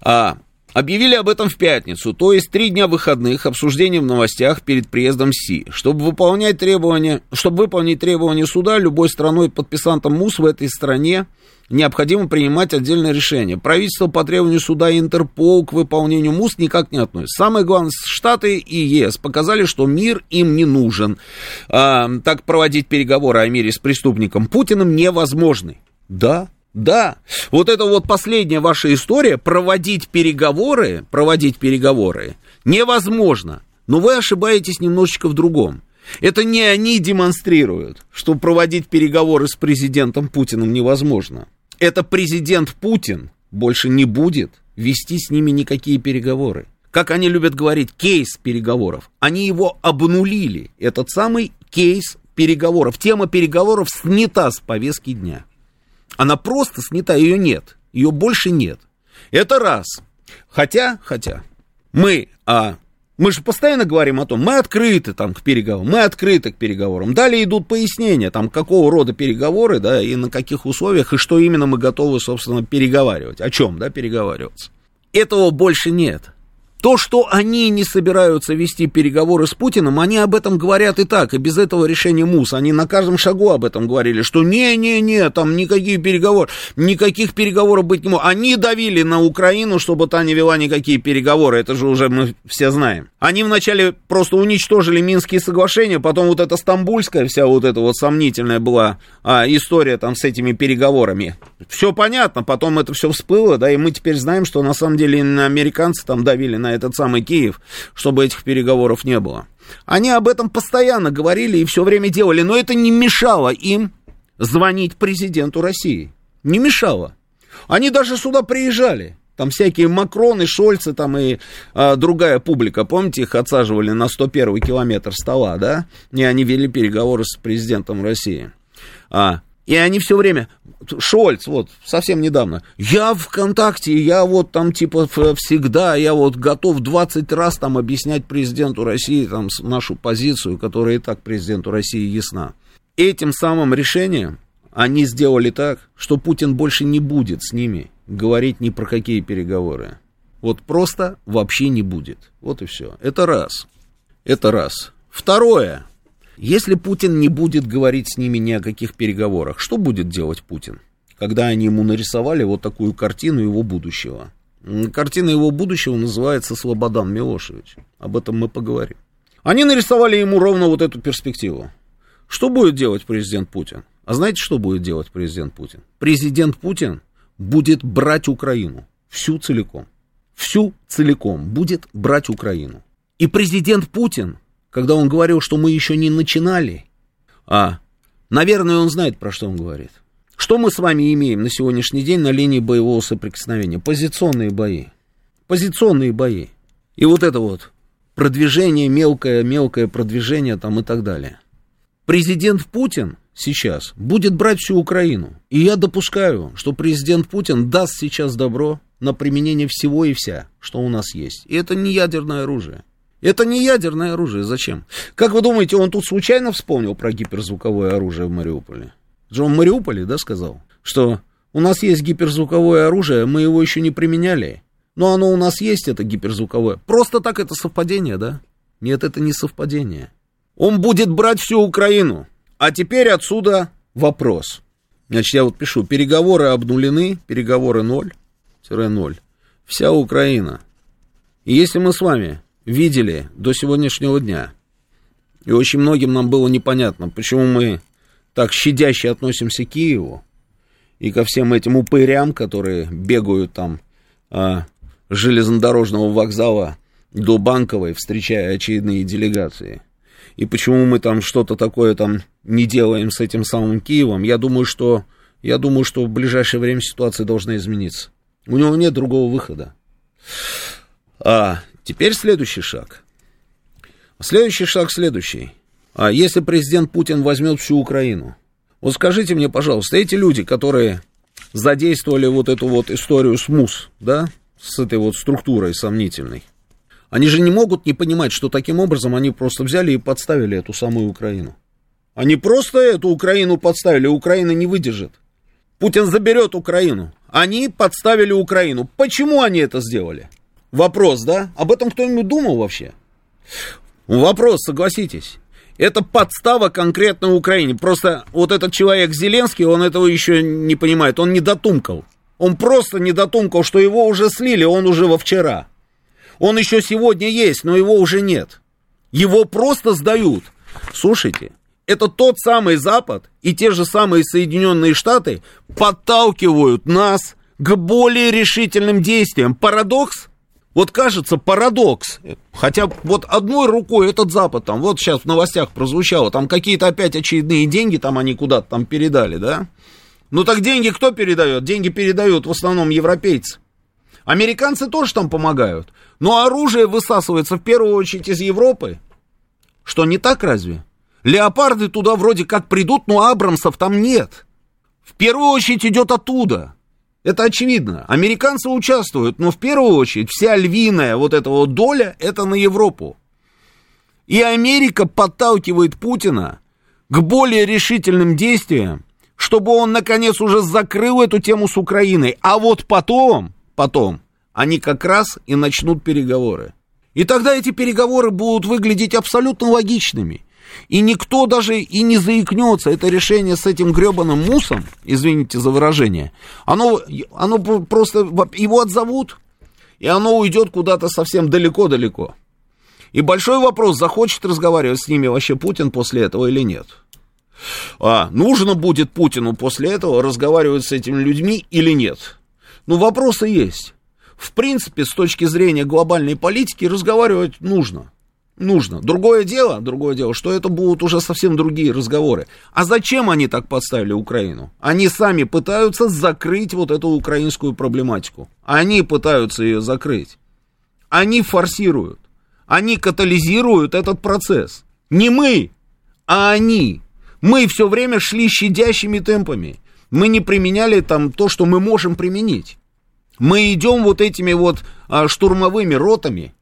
А, Объявили об этом в пятницу, то есть три дня выходных, обсуждения в новостях перед приездом Си. Чтобы выполнять требования, чтобы выполнить требования суда, любой страной подписантом МУС в этой стране необходимо принимать отдельное решение. Правительство по требованию суда Интерпол к выполнению МУС никак не относится. Самое главное, Штаты и ЕС показали, что мир им не нужен. А, так проводить переговоры о мире с преступником Путиным невозможны. Да, да, вот это вот последняя ваша история, проводить переговоры, проводить переговоры невозможно. Но вы ошибаетесь немножечко в другом. Это не они демонстрируют, что проводить переговоры с президентом Путиным невозможно. Это президент Путин больше не будет вести с ними никакие переговоры. Как они любят говорить, кейс переговоров. Они его обнулили. Этот самый кейс переговоров. Тема переговоров снята с повестки дня. Она просто снята, ее нет. Ее больше нет. Это раз. Хотя, хотя, мы, а, мы же постоянно говорим о том, мы открыты там к переговорам, мы открыты к переговорам. Далее идут пояснения, там, какого рода переговоры, да, и на каких условиях, и что именно мы готовы, собственно, переговаривать. О чем, да, переговариваться. Этого больше нет. То, что они не собираются вести переговоры с Путиным, они об этом говорят и так, и без этого решения МУС. Они на каждом шагу об этом говорили, что не-не-не, там никаких переговоров, никаких переговоров быть не может. Они давили на Украину, чтобы та не вела никакие переговоры, это же уже мы все знаем. Они вначале просто уничтожили Минские соглашения, потом вот эта стамбульская вся вот эта вот сомнительная была а, история там с этими переговорами. Все понятно, потом это все всплыло, да, и мы теперь знаем, что на самом деле американцы там давили на этот самый Киев, чтобы этих переговоров не было. Они об этом постоянно говорили и все время делали, но это не мешало им звонить президенту России. Не мешало. Они даже сюда приезжали. Там всякие Макроны, Шольцы там и а, другая публика, помните, их отсаживали на 101 километр стола, да? И они вели переговоры с президентом России. А, и они все время, Шольц, вот, совсем недавно, я ВКонтакте, я вот там типа всегда, я вот готов 20 раз там объяснять президенту России там нашу позицию, которая и так президенту России ясна. Этим самым решением они сделали так, что Путин больше не будет с ними говорить ни про какие переговоры. Вот просто вообще не будет. Вот и все. Это раз. Это раз. Второе. Если Путин не будет говорить с ними ни о каких переговорах, что будет делать Путин, когда они ему нарисовали вот такую картину его будущего? Картина его будущего называется Слободан Милошевич. Об этом мы поговорим. Они нарисовали ему ровно вот эту перспективу. Что будет делать президент Путин? А знаете, что будет делать президент Путин? Президент Путин будет брать Украину всю целиком. Всю целиком будет брать Украину. И президент Путин когда он говорил, что мы еще не начинали, а, наверное, он знает, про что он говорит. Что мы с вами имеем на сегодняшний день на линии боевого соприкосновения? Позиционные бои. Позиционные бои. И вот это вот продвижение, мелкое, мелкое продвижение там и так далее. Президент Путин сейчас будет брать всю Украину. И я допускаю, что президент Путин даст сейчас добро на применение всего и вся, что у нас есть. И это не ядерное оружие. Это не ядерное оружие. Зачем? Как вы думаете, он тут случайно вспомнил про гиперзвуковое оружие в Мариуполе? Же он в Мариуполе, да, сказал? Что у нас есть гиперзвуковое оружие, мы его еще не применяли. Но оно у нас есть, это гиперзвуковое. Просто так это совпадение, да? Нет, это не совпадение. Он будет брать всю Украину. А теперь отсюда вопрос. Значит, я вот пишу, переговоры обнулены, переговоры 0-0. Вся Украина. И если мы с вами видели до сегодняшнего дня. И очень многим нам было непонятно, почему мы так щадяще относимся к Киеву и ко всем этим упырям, которые бегают там а, с железнодорожного вокзала до Банковой, встречая очередные делегации. И почему мы там что-то такое там не делаем с этим самым Киевом, я думаю, что, я думаю, что в ближайшее время ситуация должна измениться. У него нет другого выхода. А, Теперь следующий шаг. Следующий шаг следующий. А если президент Путин возьмет всю Украину? Вот скажите мне, пожалуйста, эти люди, которые задействовали вот эту вот историю с МУС, да, с этой вот структурой сомнительной, они же не могут не понимать, что таким образом они просто взяли и подставили эту самую Украину. Они просто эту Украину подставили, Украина не выдержит. Путин заберет Украину. Они подставили Украину. Почему они это сделали? Вопрос, да? Об этом кто-нибудь думал вообще? Вопрос, согласитесь. Это подстава конкретно Украине. Просто вот этот человек Зеленский, он этого еще не понимает. Он не дотумкал. Он просто не дотумкал, что его уже слили, он уже во вчера. Он еще сегодня есть, но его уже нет. Его просто сдают. Слушайте, это тот самый Запад и те же самые Соединенные Штаты подталкивают нас к более решительным действиям. Парадокс? Вот кажется парадокс. Хотя вот одной рукой этот Запад, там, вот сейчас в новостях прозвучало, там какие-то опять очередные деньги, там они куда-то там передали, да? Ну так деньги кто передает? Деньги передают в основном европейцы. Американцы тоже там помогают. Но оружие высасывается в первую очередь из Европы. Что не так разве? Леопарды туда вроде как придут, но Абрамсов там нет. В первую очередь идет оттуда. Это очевидно. Американцы участвуют, но в первую очередь вся львиная вот эта вот доля, это на Европу. И Америка подталкивает Путина к более решительным действиям, чтобы он, наконец, уже закрыл эту тему с Украиной. А вот потом, потом, они как раз и начнут переговоры. И тогда эти переговоры будут выглядеть абсолютно логичными. И никто даже и не заикнется. Это решение с этим гребаным мусом, извините за выражение, оно, оно просто, его отзовут, и оно уйдет куда-то совсем далеко-далеко. И большой вопрос, захочет разговаривать с ними вообще Путин после этого или нет. А, нужно будет Путину после этого разговаривать с этими людьми или нет. Ну, вопросы есть. В принципе, с точки зрения глобальной политики, разговаривать нужно. Нужно. Другое дело, другое дело, что это будут уже совсем другие разговоры. А зачем они так подставили Украину? Они сами пытаются закрыть вот эту украинскую проблематику. Они пытаются ее закрыть. Они форсируют. Они катализируют этот процесс. Не мы, а они. Мы все время шли щадящими темпами. Мы не применяли там то, что мы можем применить. Мы идем вот этими вот а, штурмовыми ротами,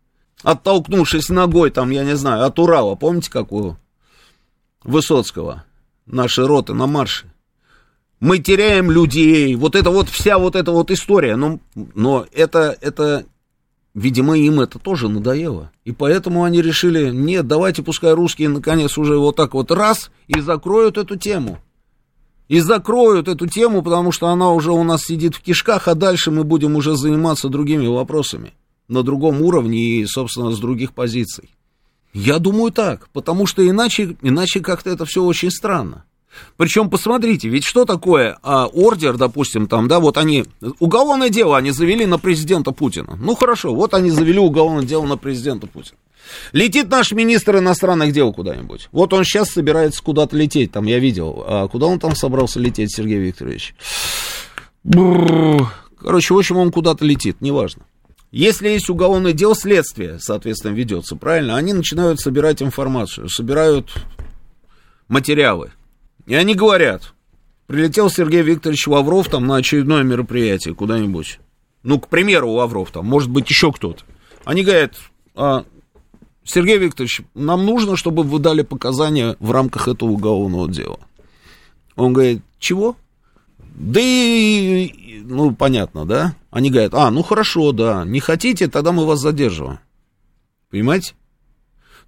оттолкнувшись ногой, там, я не знаю, от Урала, помните, как у Высоцкого, наши роты на марше. Мы теряем людей, вот это вот вся вот эта вот история, но, но это, это Видимо, им это тоже надоело. И поэтому они решили, нет, давайте пускай русские наконец уже вот так вот раз и закроют эту тему. И закроют эту тему, потому что она уже у нас сидит в кишках, а дальше мы будем уже заниматься другими вопросами. На другом уровне и, собственно, с других позиций. Я думаю так, потому что иначе, иначе как-то это все очень странно. Причем, посмотрите, ведь что такое а, ордер, допустим, там, да, вот они, уголовное дело они завели на президента Путина. Ну, хорошо, вот они завели уголовное дело на президента Путина. Летит наш министр иностранных дел куда-нибудь. Вот он сейчас собирается куда-то лететь, там, я видел. А куда он там собрался лететь, Сергей Викторович? Бррр. Короче, в общем, он куда-то летит, неважно. Если есть уголовное дело, следствие, соответственно, ведется, правильно? Они начинают собирать информацию, собирают материалы. И они говорят, прилетел Сергей Викторович Лавров там на очередное мероприятие куда-нибудь. Ну, к примеру, Лавров там, может быть, еще кто-то. Они говорят, а, Сергей Викторович, нам нужно, чтобы вы дали показания в рамках этого уголовного дела. Он говорит, чего? Да и, ну, понятно, да? Они говорят, а, ну хорошо, да, не хотите, тогда мы вас задерживаем. Понимаете?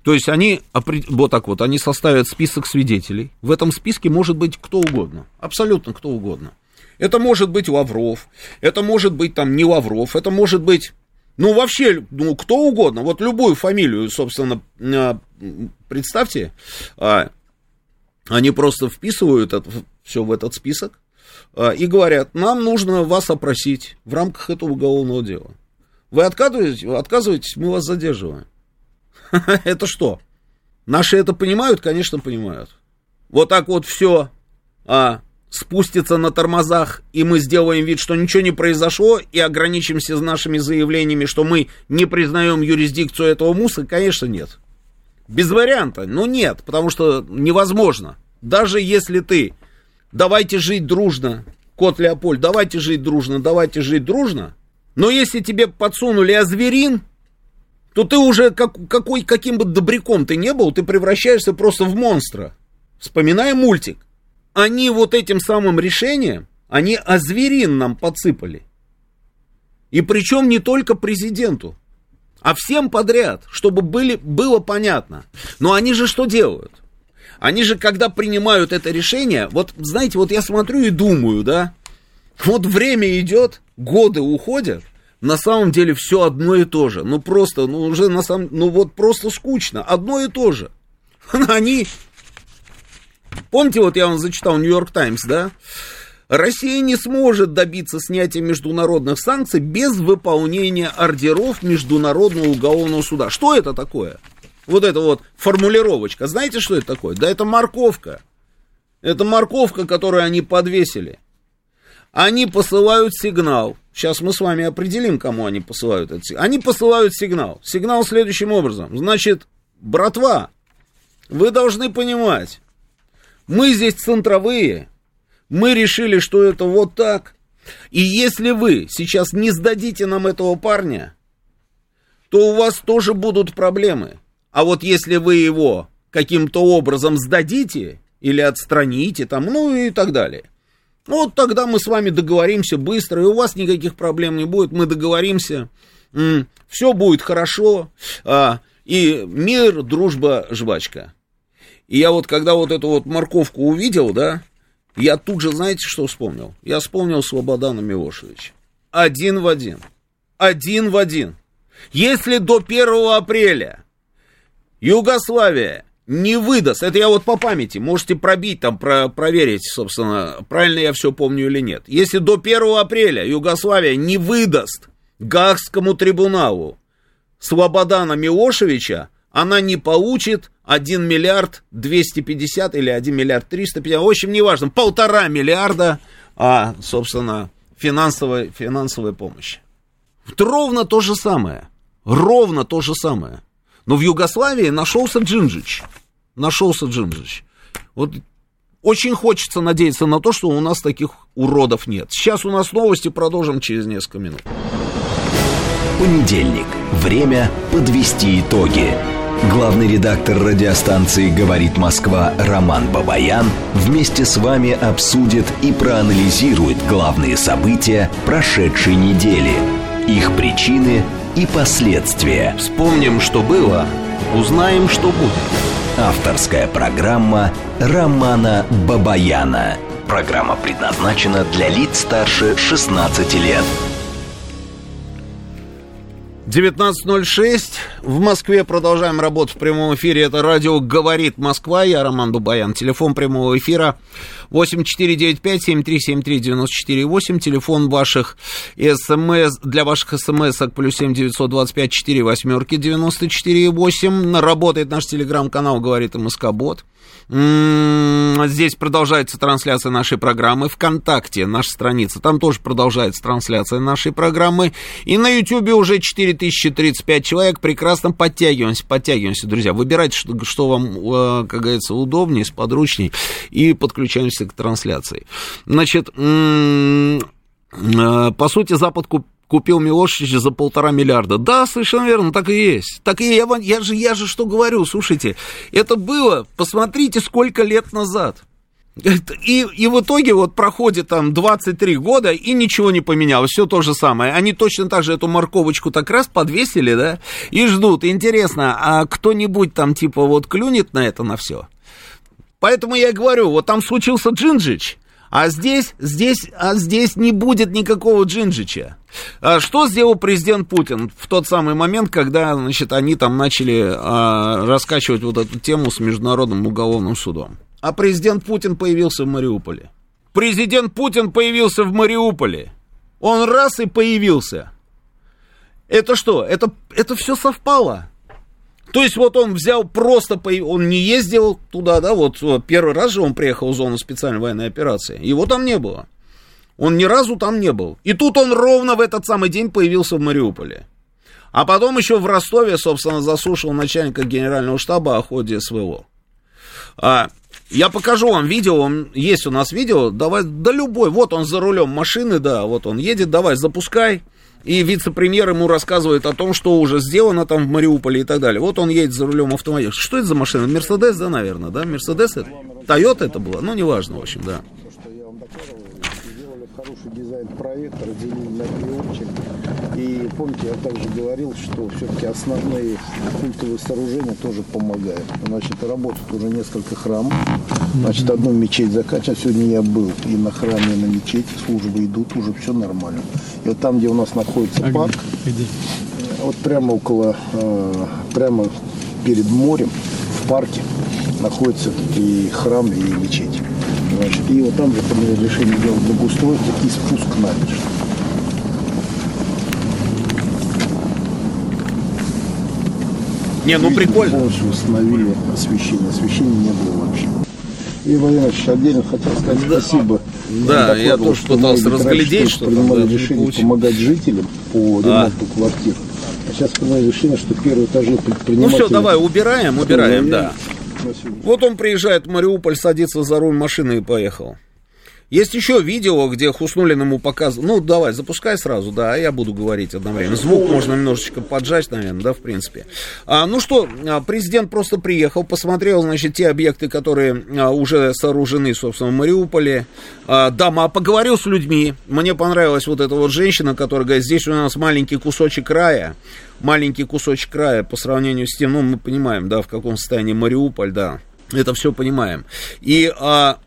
То есть они, вот так вот, они составят список свидетелей. В этом списке может быть кто угодно, абсолютно кто угодно. Это может быть Лавров, это может быть там не Лавров, это может быть, ну вообще, ну кто угодно. Вот любую фамилию, собственно, а, представьте, а, они просто вписывают это, все в этот список и говорят, нам нужно вас опросить в рамках этого уголовного дела. Вы отказываетесь, отказываетесь, мы вас задерживаем. это что? Наши это понимают? Конечно, понимают. Вот так вот все а, спустится на тормозах, и мы сделаем вид, что ничего не произошло, и ограничимся с нашими заявлениями, что мы не признаем юрисдикцию этого муса, конечно, нет. Без варианта. Ну, нет, потому что невозможно. Даже если ты давайте жить дружно, кот Леопольд, давайте жить дружно, давайте жить дружно, но если тебе подсунули азверин, то ты уже, как, какой, каким бы добряком ты не был, ты превращаешься просто в монстра. Вспоминай мультик. Они вот этим самым решением, они озверин нам подсыпали. И причем не только президенту, а всем подряд, чтобы были, было понятно. Но они же что делают? Они же, когда принимают это решение, вот, знаете, вот я смотрю и думаю, да, вот время идет, годы уходят, на самом деле все одно и то же. Ну просто, ну уже на самом, ну вот просто скучно. Одно и то же. Они, помните, вот я вам зачитал Нью-Йорк Таймс, да? Россия не сможет добиться снятия международных санкций без выполнения ордеров Международного уголовного суда. Что это такое? Вот это вот формулировочка. Знаете, что это такое? Да это морковка. Это морковка, которую они подвесили. Они посылают сигнал Сейчас мы с вами определим, кому они посылают этот сигнал. Они посылают сигнал. Сигнал следующим образом. Значит, братва, вы должны понимать, мы здесь центровые, Мы решили, что это вот так. И если вы сейчас не сдадите нам этого парня, то у вас тоже будут проблемы. А вот если вы его каким-то образом сдадите или отстраните, там, ну и так далее, вот тогда мы с вами договоримся быстро, и у вас никаких проблем не будет, мы договоримся, все будет хорошо, а, и мир, дружба, жвачка. И я вот, когда вот эту вот морковку увидел, да, я тут же, знаете, что вспомнил? Я вспомнил Слободана Милошевича. Один в один. Один в один. Если до 1 апреля Югославия не выдаст, это я вот по памяти, можете пробить там, про, проверить, собственно, правильно я все помню или нет. Если до 1 апреля Югославия не выдаст Гаагскому трибуналу Слободана Милошевича, она не получит 1 миллиард 250 или 1 миллиард 350, в общем, неважно, полтора миллиарда, а, собственно, финансовой, финансовой помощи. Вот ровно то же самое. Ровно то же самое. Но в Югославии нашелся Джинджич. Нашелся Джинджич. Вот очень хочется надеяться на то, что у нас таких уродов нет. Сейчас у нас новости, продолжим через несколько минут. Понедельник. Время подвести итоги. Главный редактор радиостанции «Говорит Москва» Роман Бабаян вместе с вами обсудит и проанализирует главные события прошедшей недели, их причины и последствия. Вспомним, что было, узнаем, что будет. Авторская программа Романа Бабаяна. Программа предназначена для лиц старше 16 лет. 19.06. В Москве продолжаем работу в прямом эфире. Это радио «Говорит Москва». Я Роман Дубаян. Телефон прямого эфира 8495-7373-94-8. Телефон ваших СМС, для ваших СМС плюс 7 925 4 восьмерки 94 8. Работает наш телеграм-канал «Говорит МСК Бот». Здесь продолжается трансляция нашей программы. ВКонтакте наша страница. Там тоже продолжается трансляция нашей программы. И на Ютьюбе уже 4035 человек. Прекрасно подтягиваемся, подтягиваемся, друзья. Выбирайте, что, что вам, э, как говорится, удобнее, сподручней. И подключаемся к трансляции. Значит, э, по сути, Запад купил Милошевича за полтора миллиарда. Да, совершенно верно, так и есть. Так и я, я, же, я же что говорю, слушайте, это было, посмотрите, сколько лет назад. И, и в итоге вот проходит там 23 года, и ничего не поменялось, все то же самое. Они точно так же эту морковочку так раз подвесили, да, и ждут. Интересно, а кто-нибудь там типа вот клюнет на это, на все? Поэтому я говорю, вот там случился Джинджич, а здесь, здесь, а здесь не будет никакого Джинджича. А что сделал президент Путин в тот самый момент, когда, значит, они там начали а, раскачивать вот эту тему с Международным уголовным судом? А президент Путин появился в Мариуполе. Президент Путин появился в Мариуполе. Он раз и появился. Это что? Это, это все совпало. То есть вот он взял просто, он не ездил туда, да, вот первый раз же он приехал в зону специальной военной операции, его там не было. Он ни разу там не был. И тут он ровно в этот самый день появился в Мариуполе. А потом еще в Ростове, собственно, заслушал начальника генерального штаба о ходе СВО. А, я покажу вам видео, есть у нас видео, давай, да любой, вот он за рулем машины, да, вот он едет, давай, запускай. И вице-премьер ему рассказывает о том, что уже сделано там в Мариуполе и так далее. Вот он едет за рулем автомобиля. Что это за машина? Мерседес, да, наверное, да? Мерседес это? Тойота это было? Ну, неважно, в общем, да. Хороший дизайн-проект, разделили на приемчик. И помните, я также говорил, что все-таки основные культовые сооружения тоже помогают. Значит, работают уже несколько храмов. Значит, одну мечеть закачан. Сегодня я был и на храме, и на мечети. Службы идут, уже все нормально. И вот там, где у нас находится а парк, вот прямо около, э, прямо перед морем, в парке, находится и храм, и мечеть. Значит, и вот там же приняли решение делать благоустройство и спуск набережной. Не, ну прикольно. Полностью установили освещение. Освещения не было вообще. И, Владимирович, отдельно хотел сказать да. спасибо. Да, я тоже пытался разглядеть, что принимали решение помогать жителям по ремонту а. квартир. Сейчас приняли решение, что первые этажи предприниматели... Ну все, давай, убираем, убираем, да. Вот он приезжает в Мариуполь, садится за руль машины и поехал. Есть еще видео, где Хуснулин ему показывал. Ну, давай, запускай сразу, да, я буду говорить одновременно. Звук можно немножечко поджать, наверное, да, в принципе. А, ну что, а, президент просто приехал, посмотрел, значит, те объекты, которые а, уже сооружены, собственно, в Мариуполе. А, да, а поговорил с людьми. Мне понравилась вот эта вот женщина, которая говорит, здесь у нас маленький кусочек рая. Маленький кусочек рая по сравнению с тем, ну, мы понимаем, да, в каком состоянии Мариуполь, да. Это все понимаем. И а,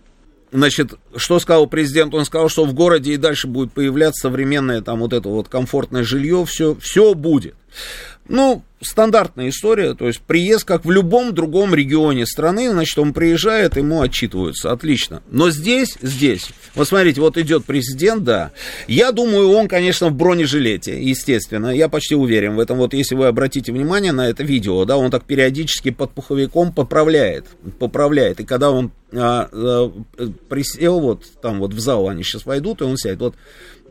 Значит, что сказал президент? Он сказал, что в городе и дальше будет появляться современное там вот это вот комфортное жилье, все, все будет. Ну, стандартная история, то есть приезд, как в любом другом регионе страны, значит, он приезжает, ему отчитываются, отлично. Но здесь, здесь, вот смотрите, вот идет президент, да, я думаю, он, конечно, в бронежилете, естественно, я почти уверен в этом, вот если вы обратите внимание на это видео, да, он так периодически под пуховиком поправляет, поправляет, и когда он а, а, присел вот там вот в зал, они сейчас войдут, и он сядет, вот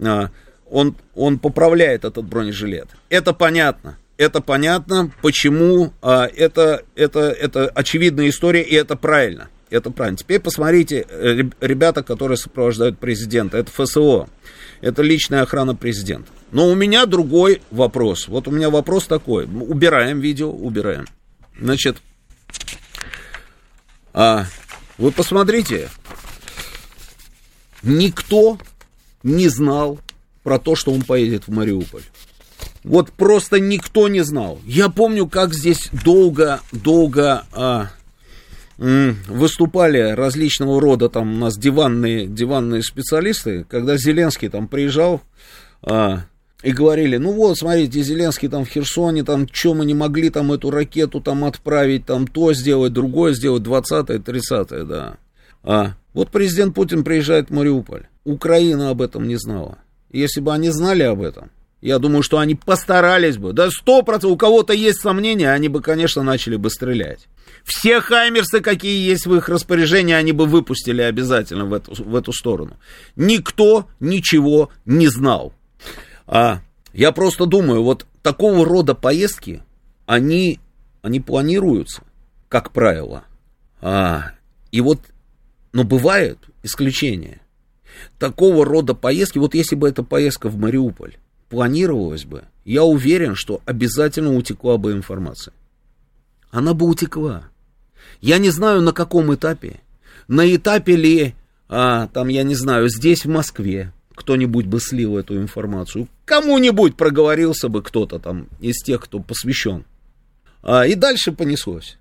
а, он, он поправляет этот бронежилет. Это понятно это понятно, почему а, это, это, это очевидная история, и это правильно. Это правильно. Теперь посмотрите, э, ребята, которые сопровождают президента, это ФСО, это личная охрана президента. Но у меня другой вопрос. Вот у меня вопрос такой. Убираем видео, убираем. Значит, а, вы посмотрите, никто не знал про то, что он поедет в Мариуполь. Вот просто никто не знал. Я помню, как здесь долго, долго а, выступали различного рода там у нас диванные, диванные специалисты, когда Зеленский там приезжал а, и говорили, ну вот, смотрите, Зеленский там в Херсоне, там, что мы не могли там эту ракету там отправить, там то сделать, другое сделать, 20-е, 30-е, да. А, вот президент Путин приезжает в Мариуполь. Украина об этом не знала. Если бы они знали об этом, я думаю, что они постарались бы. Да сто процентов, у кого-то есть сомнения, они бы, конечно, начали бы стрелять. Все хаймерсы, какие есть в их распоряжении, они бы выпустили обязательно в эту, в эту сторону. Никто ничего не знал. А, я просто думаю, вот такого рода поездки, они, они планируются, как правило. А, и вот, но бывают исключения. Такого рода поездки, вот если бы это поездка в Мариуполь, планировалось бы, я уверен, что обязательно утекла бы информация. Она бы утекла. Я не знаю, на каком этапе. На этапе ли, а, там, я не знаю, здесь, в Москве, кто-нибудь бы слил эту информацию. Кому-нибудь проговорился бы кто-то там из тех, кто посвящен. А, и дальше понеслось.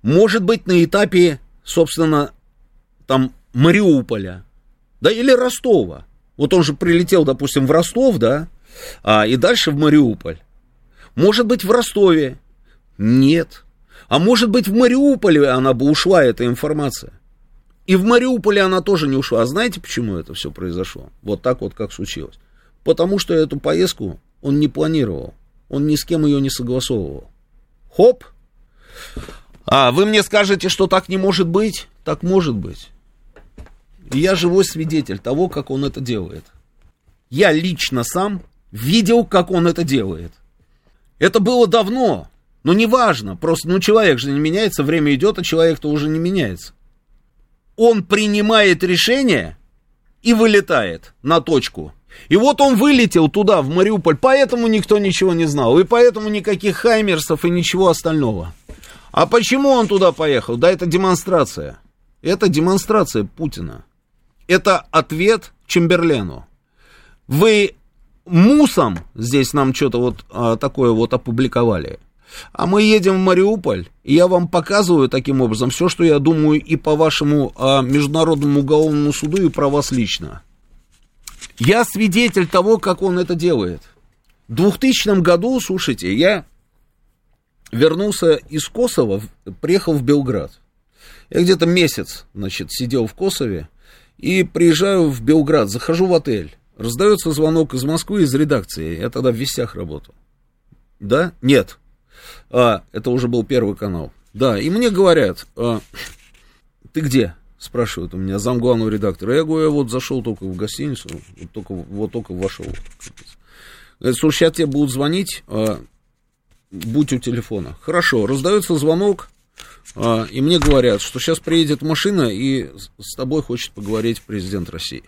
Может быть, на этапе, собственно, там, Мариуполя, да, или Ростова. Вот он же прилетел, допустим, в Ростов, да, а, и дальше в Мариуполь. Может быть, в Ростове? Нет. А может быть, в Мариуполе она бы ушла, эта информация. И в Мариуполе она тоже не ушла. А знаете, почему это все произошло? Вот так вот, как случилось. Потому что эту поездку он не планировал. Он ни с кем ее не согласовывал. Хоп! А, вы мне скажете, что так не может быть? Так может быть. И я живой свидетель того, как он это делает. Я лично сам видел, как он это делает. Это было давно, но неважно, просто, ну, человек же не меняется, время идет, а человек-то уже не меняется. Он принимает решение и вылетает на точку. И вот он вылетел туда, в Мариуполь, поэтому никто ничего не знал, и поэтому никаких хаймерсов и ничего остального. А почему он туда поехал? Да это демонстрация. Это демонстрация Путина. Это ответ Чемберлену. Вы мусом здесь нам что-то вот а, такое вот опубликовали. А мы едем в Мариуполь, и я вам показываю таким образом все, что я думаю и по вашему а, Международному уголовному суду, и про вас лично. Я свидетель того, как он это делает. В 2000 году, слушайте, я вернулся из Косово, приехал в Белград. Я где-то месяц, значит, сидел в Косове, и приезжаю в Белград, захожу в отель. Раздается звонок из Москвы, из редакции. Я тогда в вестях работал. Да? Нет. А, это уже был первый канал. Да, и мне говорят, а, ты где? Спрашивают у меня зам главного редактора. Я говорю, я вот зашел только в гостиницу, вот только, вот только вошел. Говорит, слушай, сейчас тебе будут звонить, а, будь у телефона. Хорошо, раздается звонок, а, и мне говорят, что сейчас приедет машина и с тобой хочет поговорить президент России.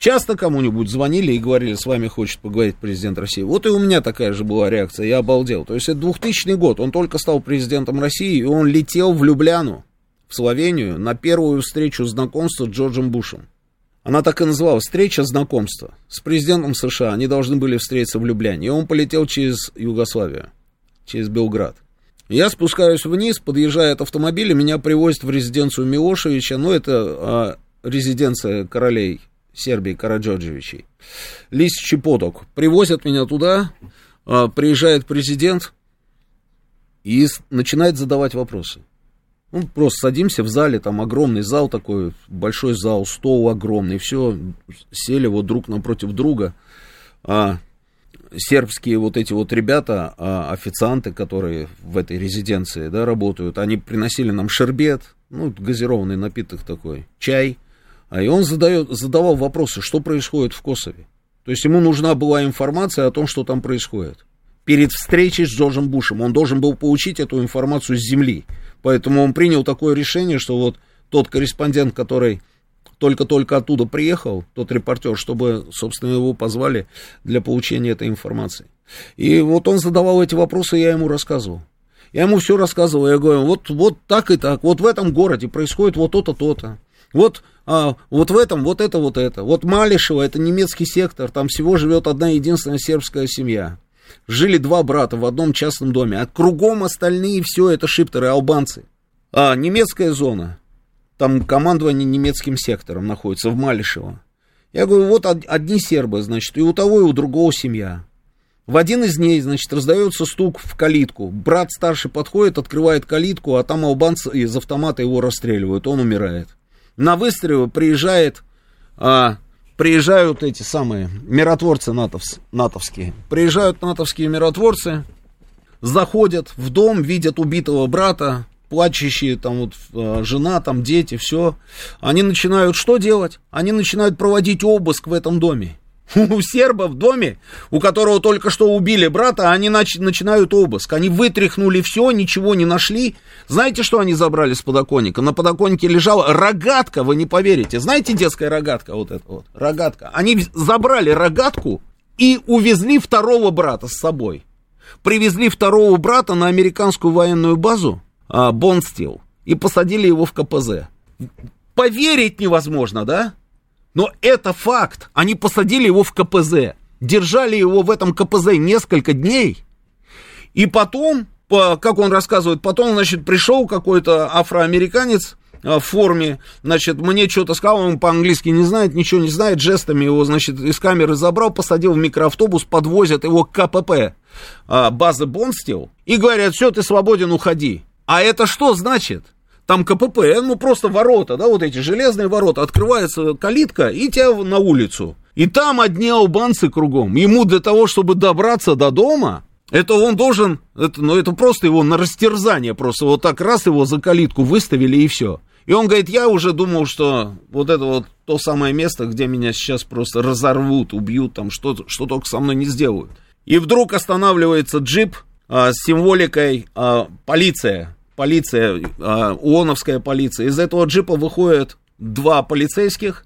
Часто кому-нибудь звонили и говорили, с вами хочет поговорить президент России. Вот и у меня такая же была реакция, я обалдел. То есть это 2000 год, он только стал президентом России, и он летел в Любляну, в Словению, на первую встречу знакомства с Джорджем Бушем. Она так и называлась, встреча знакомства. С президентом США они должны были встретиться в Любляне. И он полетел через Югославию, через Белград. Я спускаюсь вниз, подъезжает автомобиль, и меня привозят в резиденцию Милошевича. Ну, это а, резиденция королей Сербии Караджоджевичей. Лис Чепоток. Привозят меня туда, а, приезжает президент и начинает задавать вопросы. Ну, просто садимся в зале, там огромный зал такой, большой зал, стол огромный, все, сели вот друг напротив друга. А, сербские вот эти вот ребята, а, официанты, которые в этой резиденции, да, работают, они приносили нам шербет, ну, газированный напиток такой, чай, и он задает, задавал вопросы, что происходит в Косове. То есть ему нужна была информация о том, что там происходит. Перед встречей с Джорджем Бушем он должен был получить эту информацию с земли. Поэтому он принял такое решение, что вот тот корреспондент, который только-только оттуда приехал, тот репортер, чтобы, собственно, его позвали для получения этой информации. И вот он задавал эти вопросы, я ему рассказывал. Я ему все рассказывал, я говорю, вот, вот так и так, вот в этом городе происходит вот то-то, то-то. Вот, а, вот в этом, вот это, вот это. Вот Малишево, это немецкий сектор, там всего живет одна единственная сербская семья. Жили два брата в одном частном доме, а кругом остальные все это шиптеры, албанцы. А немецкая зона, там командование немецким сектором находится в Малишево. Я говорю, вот одни сербы, значит, и у того, и у другого семья. В один из дней, значит, раздается стук в калитку. Брат старший подходит, открывает калитку, а там албанцы из автомата его расстреливают, он умирает на выстрелы приезжает, а, приезжают эти самые миротворцы натовс, натовские. Приезжают натовские миротворцы, заходят в дом, видят убитого брата, плачущие там вот а, жена, там дети, все. Они начинают что делать? Они начинают проводить обыск в этом доме. У серба в доме, у которого только что убили брата, они нач- начинают обыск. Они вытряхнули все, ничего не нашли. Знаете, что они забрали с подоконника? На подоконнике лежала рогатка, вы не поверите. Знаете, детская рогатка вот эта вот? Рогатка. Они забрали рогатку и увезли второго брата с собой. Привезли второго брата на американскую военную базу, а, Бонстил, и посадили его в КПЗ. Поверить невозможно, да? Но это факт. Они посадили его в КПЗ, держали его в этом КПЗ несколько дней, и потом, как он рассказывает, потом, значит, пришел какой-то афроамериканец а, в форме, значит, мне что-то сказал, он по-английски не знает, ничего не знает, жестами его, значит, из камеры забрал, посадил в микроавтобус, подвозят его к КПП а, базы Бонстил и говорят, все, ты свободен, уходи. А это что значит? Там КПП, ну просто ворота, да, вот эти железные ворота, открывается калитка и тебя на улицу. И там одни албанцы кругом. Ему для того, чтобы добраться до дома, это он должен, это, ну это просто его на растерзание, просто вот так раз его за калитку выставили и все. И он говорит, я уже думал, что вот это вот то самое место, где меня сейчас просто разорвут, убьют, там что, что только со мной не сделают. И вдруг останавливается джип а, с символикой а, полиция полиция, а, ООНовская полиция. Из этого джипа выходят два полицейских,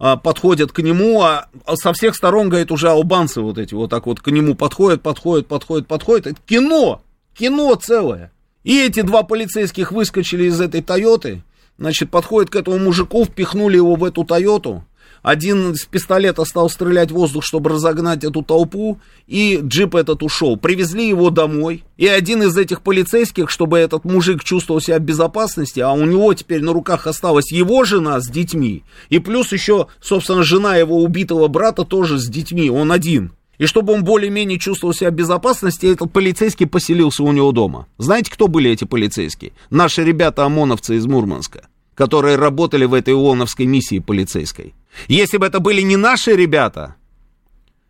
а, подходят к нему, а со всех сторон, говорит, уже албанцы вот эти вот так вот к нему подходят, подходят, подходят, подходят. Это кино, кино целое. И эти два полицейских выскочили из этой Тойоты, значит, подходят к этому мужику, впихнули его в эту Тойоту, один с пистолета стал стрелять в воздух, чтобы разогнать эту толпу, и джип этот ушел. Привезли его домой, и один из этих полицейских, чтобы этот мужик чувствовал себя в безопасности, а у него теперь на руках осталась его жена с детьми, и плюс еще, собственно, жена его убитого брата тоже с детьми, он один. И чтобы он более-менее чувствовал себя в безопасности, этот полицейский поселился у него дома. Знаете, кто были эти полицейские? Наши ребята-ОМОНовцы из Мурманска, которые работали в этой ООНовской миссии полицейской. Если бы это были не наши ребята,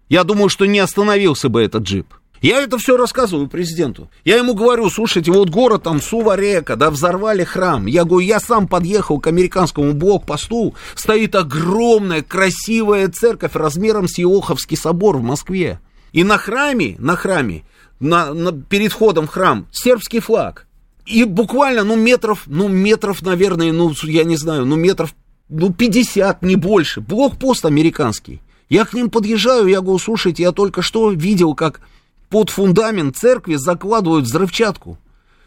я думаю, что не остановился бы этот джип. Я это все рассказываю президенту. Я ему говорю, слушайте, вот город там Сува-река, да, взорвали храм. Я говорю, я сам подъехал к американскому блокпосту, стоит огромная красивая церковь размером с Иоховский собор в Москве. И на храме, на храме, на, на, перед входом в храм сербский флаг. И буквально, ну, метров, ну, метров, наверное, ну, я не знаю, ну, метров, ну, 50, не больше. Блокпост американский. Я к ним подъезжаю, я говорю, слушайте, я только что видел, как под фундамент церкви закладывают взрывчатку.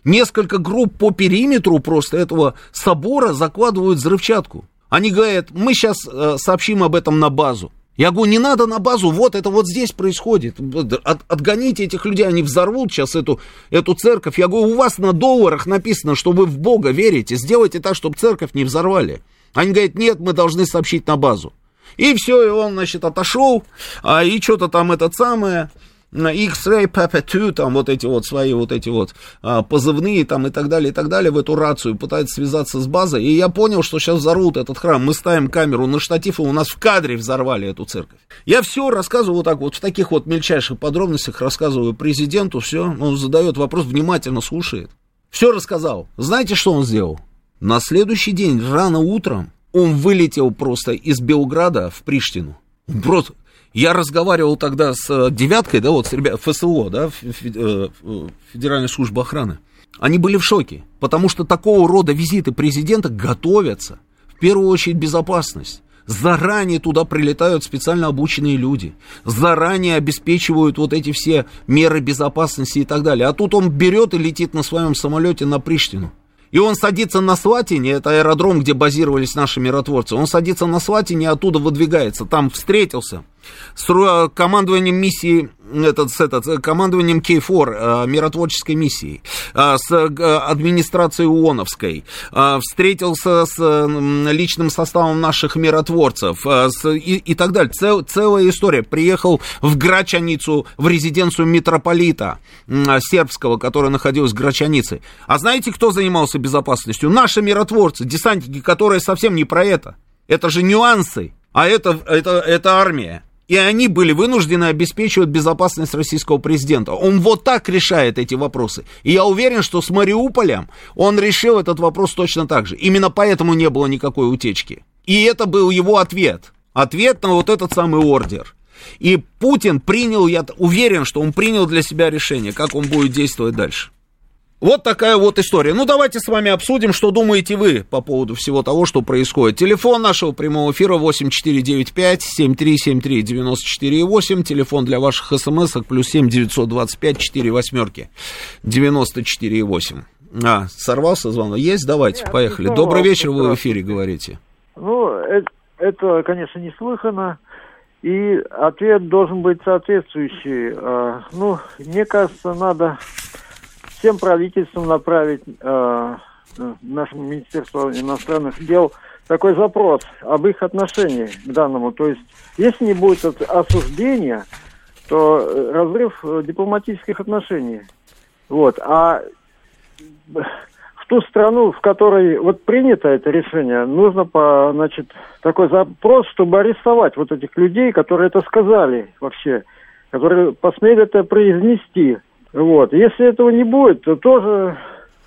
Несколько групп по периметру просто этого собора закладывают взрывчатку. Они говорят, мы сейчас э, сообщим об этом на базу. Я говорю, не надо на базу, вот это вот здесь происходит. От, отгоните этих людей, они взорвут сейчас эту, эту церковь. Я говорю, у вас на долларах написано, что вы в Бога верите, сделайте так, чтобы церковь не взорвали. Они говорят, нет, мы должны сообщить на базу. И все, и он, значит, отошел, а, и что-то там этот самое, X-Ray Papa 2, там вот эти вот свои вот эти вот а, позывные там и так далее, и так далее, в эту рацию пытается связаться с базой, и я понял, что сейчас взорвут этот храм, мы ставим камеру на штатив, и у нас в кадре взорвали эту церковь. Я все рассказываю вот так вот, в таких вот мельчайших подробностях рассказываю президенту, все, он задает вопрос, внимательно слушает. Все рассказал. Знаете, что он сделал? На следующий день, рано утром, он вылетел просто из Белграда в Приштину. Просто я разговаривал тогда с э, девяткой, да, вот с ребят, ФСО, да, э, Федеральной службы охраны. Они были в шоке, потому что такого рода визиты президента готовятся. В первую очередь безопасность. Заранее туда прилетают специально обученные люди. Заранее обеспечивают вот эти все меры безопасности и так далее. А тут он берет и летит на своем самолете на Приштину. И он садится на Сватине, это аэродром, где базировались наши миротворцы. Он садится на Сватине оттуда выдвигается. Там встретился с командованием миссии, этот, с этот, командованием Кейфор, э, миротворческой миссии, э, с э, администрацией ООНовской, встретился с личным составом наших миротворцев с, и, и так далее. Цел, целая история. Приехал в Грачаницу, в резиденцию митрополита сербского, которая находилась в Грачанице. А знаете, кто занимался безопасностью? Наши миротворцы, десантники, которые совсем не про это. Это же нюансы. А это, это, это армия. И они были вынуждены обеспечивать безопасность российского президента. Он вот так решает эти вопросы. И я уверен, что с Мариуполем он решил этот вопрос точно так же. Именно поэтому не было никакой утечки. И это был его ответ. Ответ на вот этот самый ордер. И Путин принял, я уверен, что он принял для себя решение, как он будет действовать дальше. Вот такая вот история. Ну, давайте с вами обсудим, что думаете вы по поводу всего того, что происходит. Телефон нашего прямого эфира 8495-7373-94,8. Телефон для ваших смс-ок плюс 7 925 4 восьмерки 94,8. А, сорвался звонок? Есть? Давайте, Нет, поехали. Добрый вечер, вы в эфире говорите. Ну, это, это, конечно, неслыханно. И ответ должен быть соответствующий. А, ну, мне кажется, надо всем правительствам направить э, нашему Министерству иностранных дел такой запрос об их отношении к данному. То есть, если не будет осуждения, то э, разрыв э, дипломатических отношений. Вот. А в ту страну, в которой вот принято это решение, нужно по, значит, такой запрос, чтобы арестовать вот этих людей, которые это сказали вообще, которые посмели это произнести. Вот. Если этого не будет, то тоже,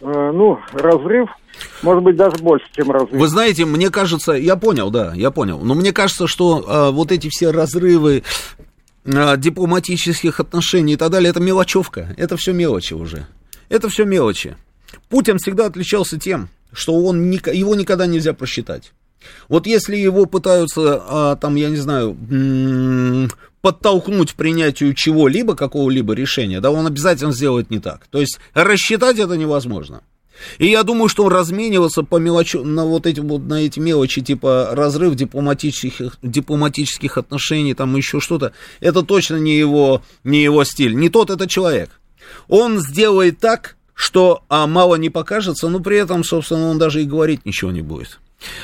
э, ну, разрыв может быть, даже больше, чем разрыв. Вы знаете, мне кажется, я понял, да, я понял. Но мне кажется, что э, вот эти все разрывы э, дипломатических отношений и так далее, это мелочевка. Это все мелочи уже. Это все мелочи. Путин всегда отличался тем, что он, его никогда нельзя просчитать. Вот если его пытаются, там, я не знаю, подтолкнуть принятию чего-либо, какого-либо решения, да, он обязательно сделает не так. То есть рассчитать это невозможно. И я думаю, что он разменивался по мелочу, на вот эти, вот, на эти мелочи, типа разрыв дипломатических, дипломатических отношений, там еще что-то, это точно не его, не его стиль. Не тот это человек. Он сделает так, что а, мало не покажется, но при этом, собственно, он даже и говорить ничего не будет.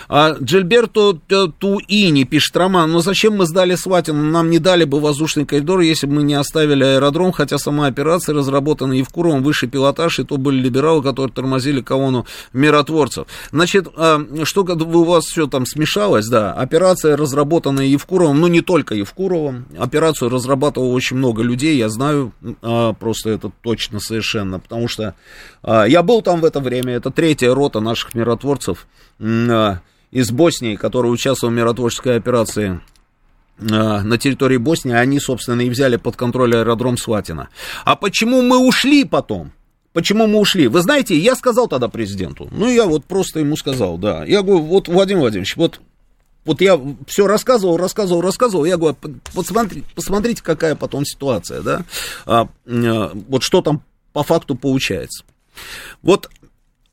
А Джильберто Туини пишет, Роман, ну зачем мы сдали Сватину? Нам не дали бы воздушный коридор, если бы мы не оставили аэродром, хотя сама операция разработана Евкуровым, высший пилотаж, и то были либералы, которые тормозили колонну миротворцев. Значит, а, что у вас все там смешалось, да, операция разработана Евкуровым, ну не только Евкуровым, операцию разрабатывало очень много людей, я знаю, а, просто это точно совершенно, потому что а, я был там в это время, это третья рота наших миротворцев, из Боснии, который участвовал в миротворческой операции на территории Боснии, они, собственно, и взяли под контроль аэродром Сватина. А почему мы ушли потом? Почему мы ушли? Вы знаете, я сказал тогда президенту, ну, я вот просто ему сказал, да. Я говорю, вот, Владимир Владимирович, вот вот я все рассказывал, рассказывал, рассказывал, я говорю, посмотрите, посмотрите какая потом ситуация, да, а, а, вот что там по факту получается. Вот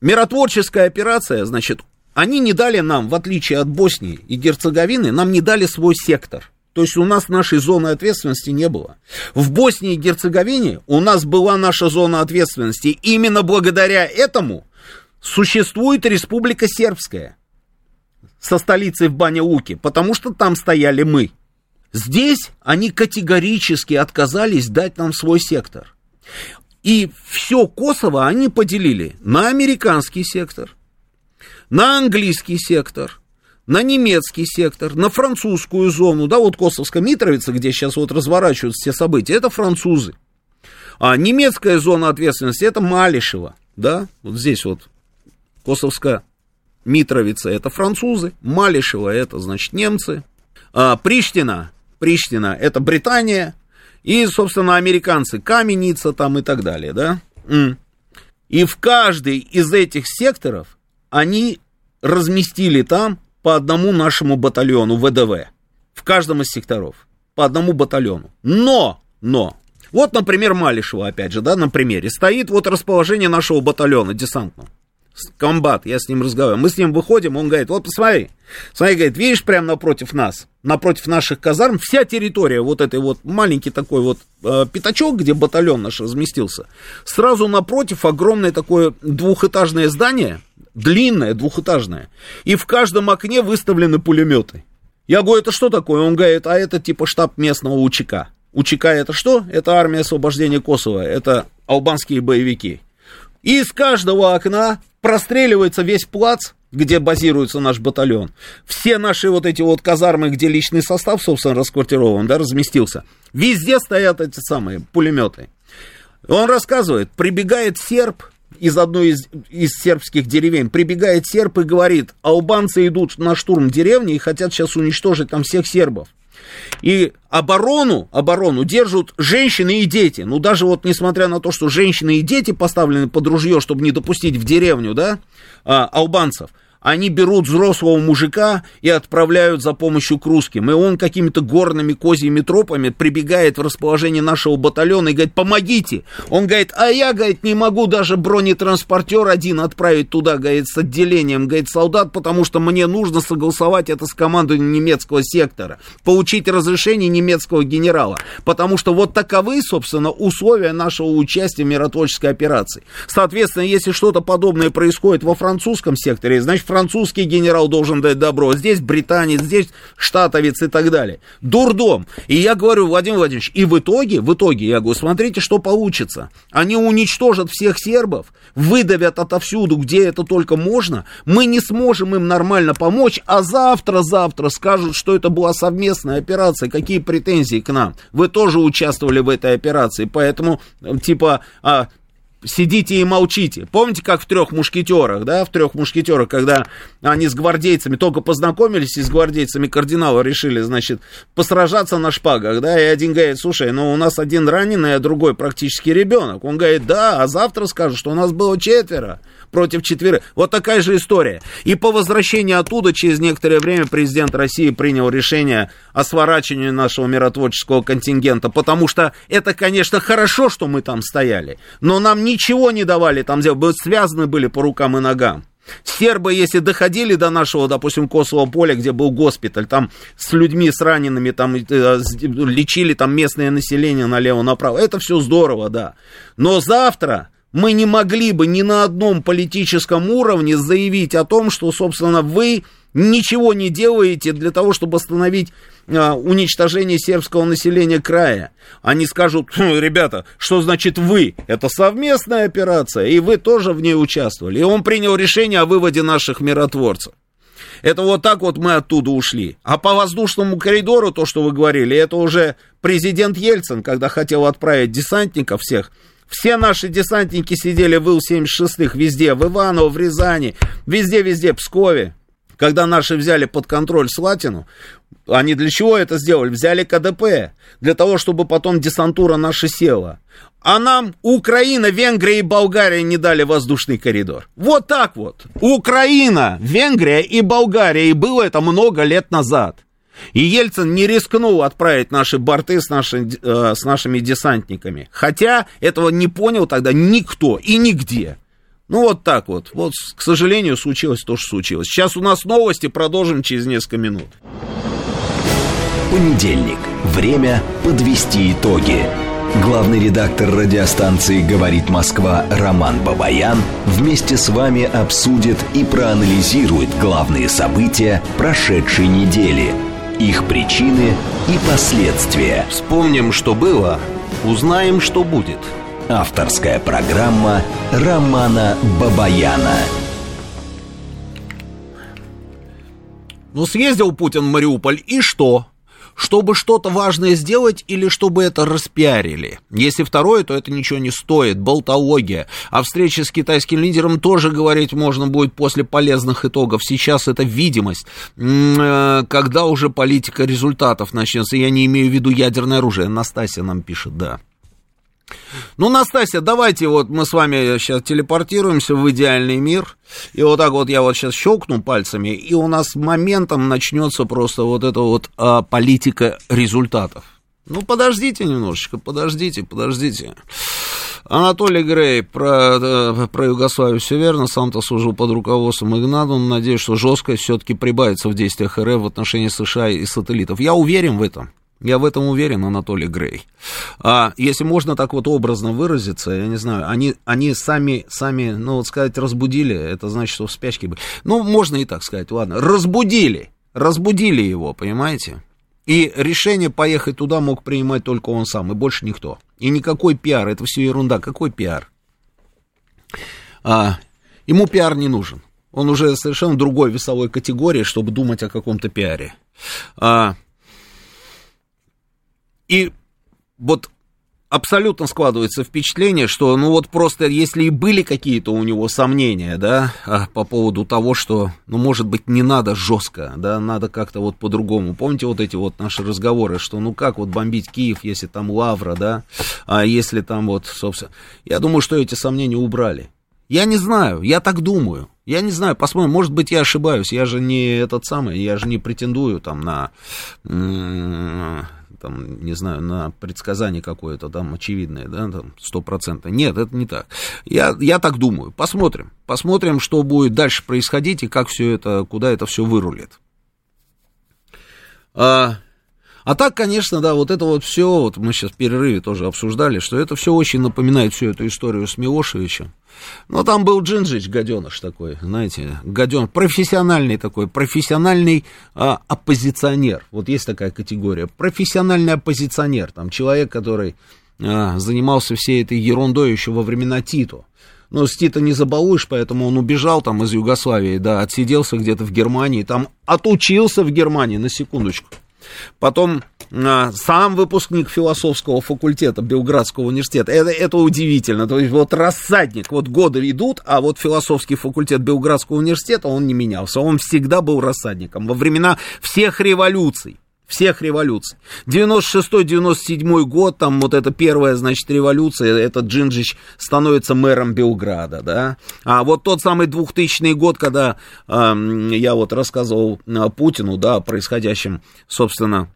миротворческая операция, значит, они не дали нам, в отличие от Боснии и Герцеговины, нам не дали свой сектор. То есть у нас нашей зоны ответственности не было. В Боснии и Герцеговине у нас была наша зона ответственности. Именно благодаря этому существует Республика Сербская со столицей в Баня-Луке, потому что там стояли мы. Здесь они категорически отказались дать нам свой сектор. И все Косово они поделили на американский сектор, на английский сектор, на немецкий сектор, на французскую зону, да, вот Косовская Митровица, где сейчас вот разворачиваются все события, это французы. А немецкая зона ответственности это Малишева, да, вот здесь вот Косовская Митровица это французы, Малишева это, значит, немцы, а Приштина, Приштина это Британия, и, собственно, американцы, Каменица там и так далее, да. И в каждый из этих секторов они разместили там по одному нашему батальону ВДВ. В каждом из секторов. По одному батальону. Но, но, вот, например, Малишева, опять же, да, на примере, стоит вот расположение нашего батальона десантного комбат, я с ним разговариваю, мы с ним выходим, он говорит, вот посмотри, смотри, говорит, видишь, прямо напротив нас, напротив наших казарм, вся территория, вот этой вот маленький такой вот э, пятачок, где батальон наш разместился, сразу напротив огромное такое двухэтажное здание, длинное, двухэтажное, и в каждом окне выставлены пулеметы. Я говорю, это что такое? Он говорит, а это типа штаб местного УЧК. УЧК это что? Это армия освобождения Косово, это албанские боевики. И из каждого окна простреливается весь плац, где базируется наш батальон. Все наши вот эти вот казармы, где личный состав, собственно, расквартирован, да, разместился. Везде стоят эти самые пулеметы. Он рассказывает, прибегает серб из одной из, из сербских деревень, прибегает серб и говорит, албанцы идут на штурм деревни и хотят сейчас уничтожить там всех сербов. И оборону, оборону держат женщины и дети. Ну, даже вот несмотря на то, что женщины и дети поставлены под ружье, чтобы не допустить в деревню, да, а, албанцев, они берут взрослого мужика и отправляют за помощью к русским. И он какими-то горными козьими тропами прибегает в расположение нашего батальона и говорит, помогите. Он говорит, а я, говорит, не могу даже бронетранспортер один отправить туда, говорит, с отделением, говорит, солдат, потому что мне нужно согласовать это с командой немецкого сектора, получить разрешение немецкого генерала, потому что вот таковы, собственно, условия нашего участия в миротворческой операции. Соответственно, если что-то подобное происходит во французском секторе, значит, французский генерал должен дать добро, здесь британец, здесь штатовец и так далее. Дурдом. И я говорю, Владимир Владимирович, и в итоге, в итоге, я говорю, смотрите, что получится. Они уничтожат всех сербов, выдавят отовсюду, где это только можно, мы не сможем им нормально помочь, а завтра-завтра скажут, что это была совместная операция, какие претензии к нам. Вы тоже участвовали в этой операции, поэтому, типа, а, сидите и молчите. Помните, как в трех мушкетерах, да, в трех мушкетерах, когда они с гвардейцами только познакомились и с гвардейцами кардинала решили, значит, посражаться на шпагах, да, и один говорит, слушай, ну у нас один раненый, а другой практически ребенок. Он говорит, да, а завтра скажут, что у нас было четверо против четверых. Вот такая же история. И по возвращении оттуда, через некоторое время, президент России принял решение о сворачивании нашего миротворческого контингента, потому что это, конечно, хорошо, что мы там стояли, но нам ничего не давали там делать, мы связаны были по рукам и ногам. Сербы, если доходили до нашего, допустим, Косово поля, где был госпиталь, там с людьми, с ранеными, там э, лечили там местное население налево-направо, это все здорово, да. Но завтра мы не могли бы ни на одном политическом уровне заявить о том, что, собственно, вы ничего не делаете для того, чтобы остановить а, уничтожение сербского населения края. Они скажут, «Хм, ребята, что значит вы? Это совместная операция, и вы тоже в ней участвовали. И он принял решение о выводе наших миротворцев. Это вот так вот мы оттуда ушли. А по воздушному коридору, то, что вы говорили, это уже президент Ельцин, когда хотел отправить десантников всех все наши десантники сидели в Ил-76 везде, в Иваново, в Рязани, везде-везде, в Пскове. Когда наши взяли под контроль Слатину, Они для чего это сделали? Взяли КДП, для того, чтобы потом десантура наша села. А нам Украина, Венгрия и Болгария не дали воздушный коридор. Вот так вот. Украина, Венгрия и Болгария. И было это много лет назад. И Ельцин не рискнул отправить наши борты с, наши, э, с нашими десантниками. Хотя этого не понял тогда никто и нигде. Ну вот так вот. Вот, к сожалению, случилось то, что случилось. Сейчас у нас новости, продолжим через несколько минут. Понедельник. Время подвести итоги. Главный редактор радиостанции «Говорит Москва» Роман Бабаян вместе с вами обсудит и проанализирует главные события прошедшей недели, их причины и последствия. Вспомним, что было, узнаем, что будет. Авторская программа Романа Бабаяна. Ну, съездил Путин в Мариуполь, и что? Чтобы что-то важное сделать или чтобы это распиарили. Если второе, то это ничего не стоит, болтология. А встрече с китайским лидером тоже говорить можно будет после полезных итогов. Сейчас это видимость, э, когда уже политика результатов начнется. Я не имею в виду ядерное оружие. Настасья нам пишет, да. Ну, Настасья, давайте вот мы с вами сейчас телепортируемся в идеальный мир. И вот так вот я вот сейчас щелкну пальцами, и у нас моментом начнется просто вот эта вот а, политика результатов. Ну, подождите немножечко, подождите, подождите. Анатолий Грей про, э, про Югославию все верно, сам-то служил под руководством Игната, надеюсь, что жесткость все-таки прибавится в действиях РФ в отношении США и сателлитов. Я уверен в этом. Я в этом уверен, Анатолий Грей. А, если можно так вот образно выразиться, я не знаю, они, они сами, сами, ну вот сказать, разбудили, это значит, что в спячке были. Ну, можно и так сказать, ладно, разбудили, разбудили его, понимаете? И решение поехать туда мог принимать только он сам, и больше никто. И никакой пиар, это все ерунда, какой пиар? А, ему пиар не нужен. Он уже совершенно другой весовой категории, чтобы думать о каком-то пиаре. А, и вот абсолютно складывается впечатление, что, ну вот просто, если и были какие-то у него сомнения, да, а, по поводу того, что, ну, может быть, не надо жестко, да, надо как-то вот по-другому. Помните вот эти вот наши разговоры, что, ну, как вот бомбить Киев, если там Лавра, да, а если там вот, собственно, я думаю, что эти сомнения убрали. Я не знаю, я так думаю. Я не знаю, посмотрим, может быть, я ошибаюсь, я же не этот самый, я же не претендую там на там, не знаю, на предсказание какое-то там очевидное, да, там, стопроцентно. Нет, это не так. Я, я так думаю. Посмотрим. Посмотрим, что будет дальше происходить и как все это, куда это все вырулит. А, а так, конечно, да, вот это вот все, вот мы сейчас в перерыве тоже обсуждали, что это все очень напоминает всю эту историю с Милошевичем. Но там был Джинджич, гаденыш такой, знаете, гаден, профессиональный такой, профессиональный а, оппозиционер. Вот есть такая категория, профессиональный оппозиционер, там человек, который а, занимался всей этой ерундой еще во времена Титу. Но с Тита не забалуешь, поэтому он убежал там из Югославии, да, отсиделся где-то в Германии, там отучился в Германии, на секундочку. Потом а, сам выпускник философского факультета Белградского университета. Это, это удивительно. То есть вот рассадник, вот годы идут, а вот философский факультет Белградского университета, он не менялся. Он всегда был рассадником во времена всех революций всех революций. 96-97 год, там вот эта первая, значит, революция, этот Джинджич становится мэром Белграда, да. А вот тот самый 2000 год, когда э, я вот рассказывал э, Путину, да, о происходящем, собственно,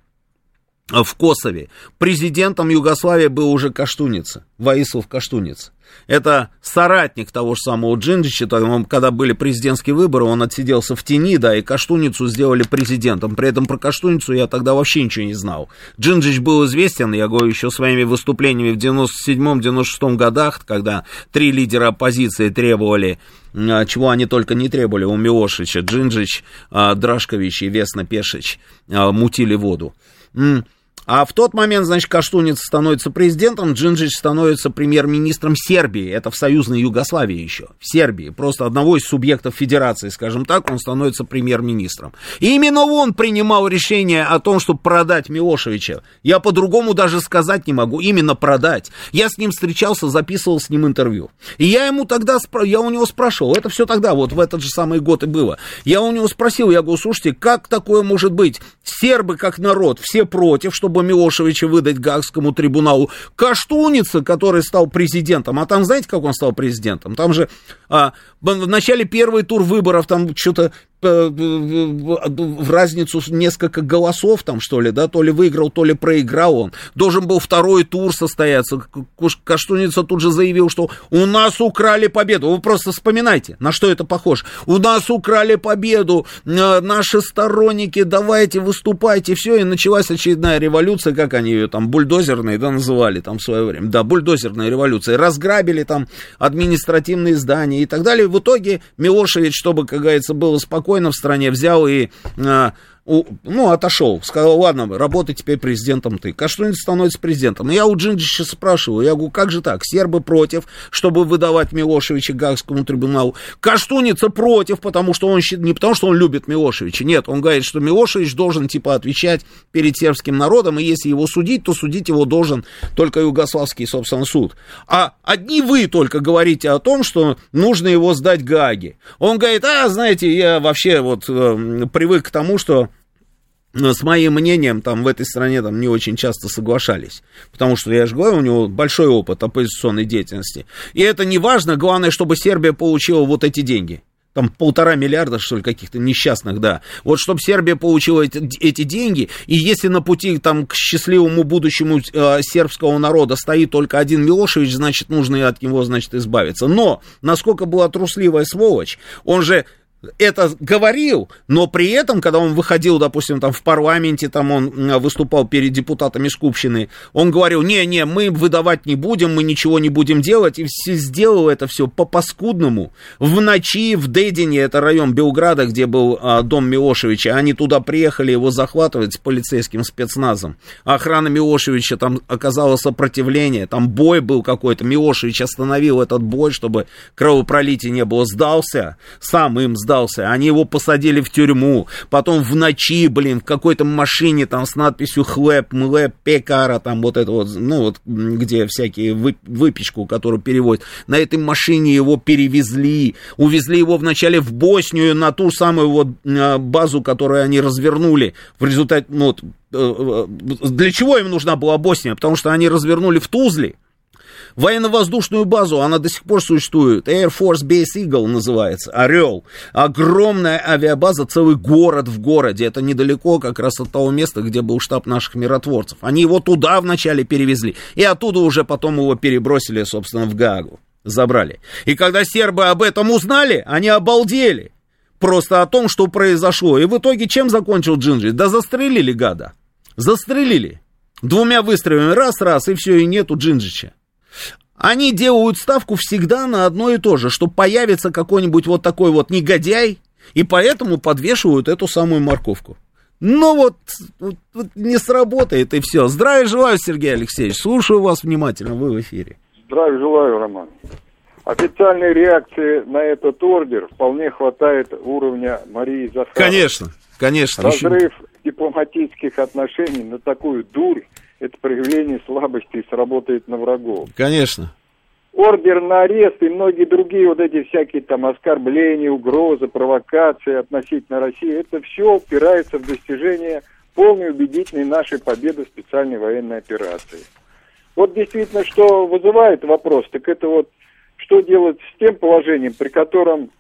в Косове. Президентом Югославии был уже Каштуница, Ваислав Каштуница. Это соратник того же самого Джинджича, когда были президентские выборы, он отсиделся в тени, да, и Каштуницу сделали президентом. При этом про Каштуницу я тогда вообще ничего не знал. Джинджич был известен, я говорю, еще своими выступлениями в 97-96 годах, когда три лидера оппозиции требовали а, чего они только не требовали у Милошича, Джинджич, а, Драшкович и Весна Пешич а, мутили воду. А в тот момент, значит, Каштуниц становится президентом, Джинджич становится премьер-министром Сербии. Это в союзной Югославии еще. В Сербии. Просто одного из субъектов федерации, скажем так, он становится премьер-министром. И именно он принимал решение о том, чтобы продать Милошевича. Я по-другому даже сказать не могу. Именно продать. Я с ним встречался, записывал с ним интервью. И я ему тогда, я у него спрашивал, это все тогда, вот в этот же самый год и было. Я у него спросил, я говорю, слушайте, как такое может быть? Сербы как народ, все против, чтобы Милошевича выдать Гаагскому трибуналу. Каштуница, который стал президентом, а там знаете, как он стал президентом? Там же а, в начале первый тур выборов там что-то в разницу несколько голосов там, что ли, да, то ли выиграл, то ли проиграл он. Должен был второй тур состояться. Каштуница тут же заявил, что у нас украли победу. Вы просто вспоминайте, на что это похоже. У нас украли победу, э, наши сторонники, давайте выступайте, все, и началась очередная революция, как они ее там, бульдозерные, да, называли там в свое время. Да, бульдозерная революция. Разграбили там административные здания и так далее. В итоге Милошевич, чтобы, как говорится, было спокойно, спокойно в стране взял и а, ну, отошел, сказал, ладно, работай теперь президентом ты. Каштуниц становится президентом. Я у Джинджича спрашиваю, я говорю, как же так? Сербы против, чтобы выдавать Милошевича Гаагскому трибуналу. Каштуница против, потому что он, не потому что он любит Милошевича, нет, он говорит, что Милошевич должен, типа, отвечать перед сербским народом, и если его судить, то судить его должен только югославский, собственно, суд. А одни вы только говорите о том, что нужно его сдать Гааге. Он говорит, а, знаете, я вообще вот э, привык к тому, что с моим мнением там в этой стране там не очень часто соглашались. Потому что, я же говорю, у него большой опыт оппозиционной деятельности. И это не важно, главное, чтобы Сербия получила вот эти деньги. Там полтора миллиарда, что ли, каких-то несчастных, да. Вот чтобы Сербия получила эти, эти деньги, и если на пути там, к счастливому будущему э, сербского народа стоит только один Милошевич, значит, нужно от него, значит, избавиться. Но, насколько была трусливая сволочь, он же это говорил, но при этом, когда он выходил, допустим, там в парламенте, там он выступал перед депутатами Скупщины, он говорил, не-не, мы выдавать не будем, мы ничего не будем делать, и все, сделал это все по-паскудному. В ночи, в Дедине, это район Белграда, где был а, дом Милошевича, они туда приехали его захватывать с полицейским спецназом. Охрана Милошевича, там оказало сопротивление, там бой был какой-то, Милошевич остановил этот бой, чтобы кровопролития не было, сдался, сам им сдался сдался, они его посадили в тюрьму, потом в ночи, блин, в какой-то машине там с надписью хлеб, млеб, пекара, там вот это вот, ну вот, где всякие вы, выпечку, которую переводят, на этой машине его перевезли, увезли его вначале в Боснию на ту самую вот а, базу, которую они развернули. В результате, ну вот, э, э, для чего им нужна была Босния? Потому что они развернули в Тузле, Военно-воздушную базу, она до сих пор существует. Air Force Base Eagle называется, Орел. Огромная авиабаза, целый город в городе. Это недалеко как раз от того места, где был штаб наших миротворцев. Они его туда вначале перевезли. И оттуда уже потом его перебросили, собственно, в Гагу. Забрали. И когда сербы об этом узнали, они обалдели. Просто о том, что произошло. И в итоге чем закончил Джинджи? Да застрелили гада. Застрелили. Двумя выстрелами раз-раз, и все, и нету Джинджича. Они делают ставку всегда на одно и то же, что появится какой-нибудь вот такой вот негодяй, и поэтому подвешивают эту самую морковку. Ну вот, вот, вот не сработает и все. Здравия желаю, Сергей Алексеевич. Слушаю вас внимательно, вы в эфире. Здравия желаю, Роман. Официальной реакции на этот ордер вполне хватает уровня Марии Захаровой. Конечно, конечно. Разрыв еще... дипломатических отношений на такую дурь это проявление слабости и сработает на врагов. Конечно. Ордер на арест и многие другие вот эти всякие там оскорбления, угрозы, провокации относительно России, это все упирается в достижение полной убедительной нашей победы в специальной военной операции. Вот действительно, что вызывает вопрос, так это вот что делать с тем положением, при котором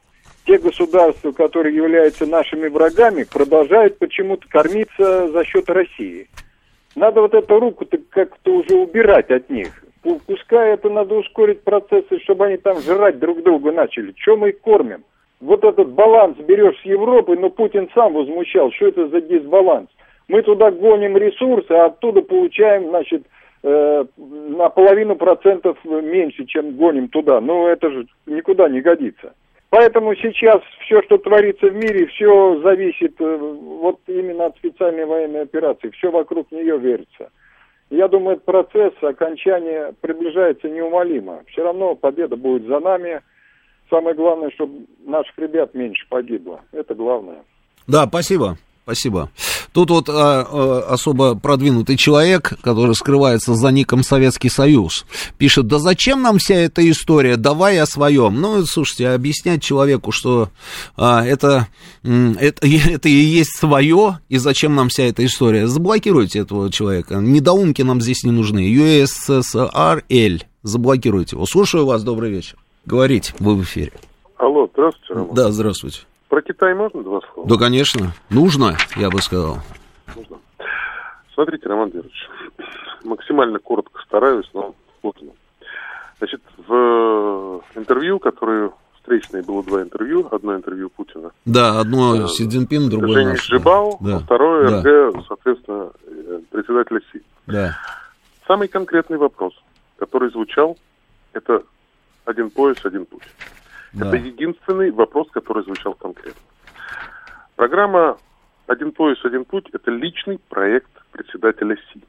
те государства, которые являются нашими врагами, продолжают почему-то кормиться за счет России. Надо вот эту руку-то как-то уже убирать от них. Пускай это надо ускорить процессы, чтобы они там жрать друг друга начали. Чем мы их кормим? Вот этот баланс берешь с Европы, но Путин сам возмущал, что это за дисбаланс. Мы туда гоним ресурсы, а оттуда получаем, значит, э, на половину процентов меньше, чем гоним туда. Ну, это же никуда не годится. Поэтому сейчас все, что творится в мире, все зависит э, вот именно от специальной военной операции. Все вокруг нее верится. Я думаю, этот процесс окончания приближается неумолимо. Все равно победа будет за нами. Самое главное, чтобы наших ребят меньше погибло. Это главное. Да, спасибо. Спасибо. Тут вот а, а, особо продвинутый человек, который скрывается за ником Советский Союз, пишет, да зачем нам вся эта история, давай о своем. Ну, слушайте, объяснять человеку, что а, это, это, это и есть свое, и зачем нам вся эта история. Заблокируйте этого человека. Недоумки нам здесь не нужны. USSRL. Заблокируйте его. Слушаю вас, добрый вечер. Говорите, вы в эфире. Алло, здравствуйте, Роман. Да, здравствуйте. Про Китай можно два слова? Да, конечно. Нужно, я бы сказал. Нужно. Смотрите, Роман Георгиевич, максимально коротко стараюсь, но сложно. Значит, в интервью, которое встречное было два интервью, одно интервью Путина. Да, одно э, Си Цзиньпин, другое Женя. Жибау, да. а второе да. РГ, соответственно, э, председателя Си. Да. Самый конкретный вопрос, который звучал, это один пояс, один путь. Да. Это единственный вопрос, который звучал конкретно. Программа «Один пояс, один путь» – это личный проект председателя СИ.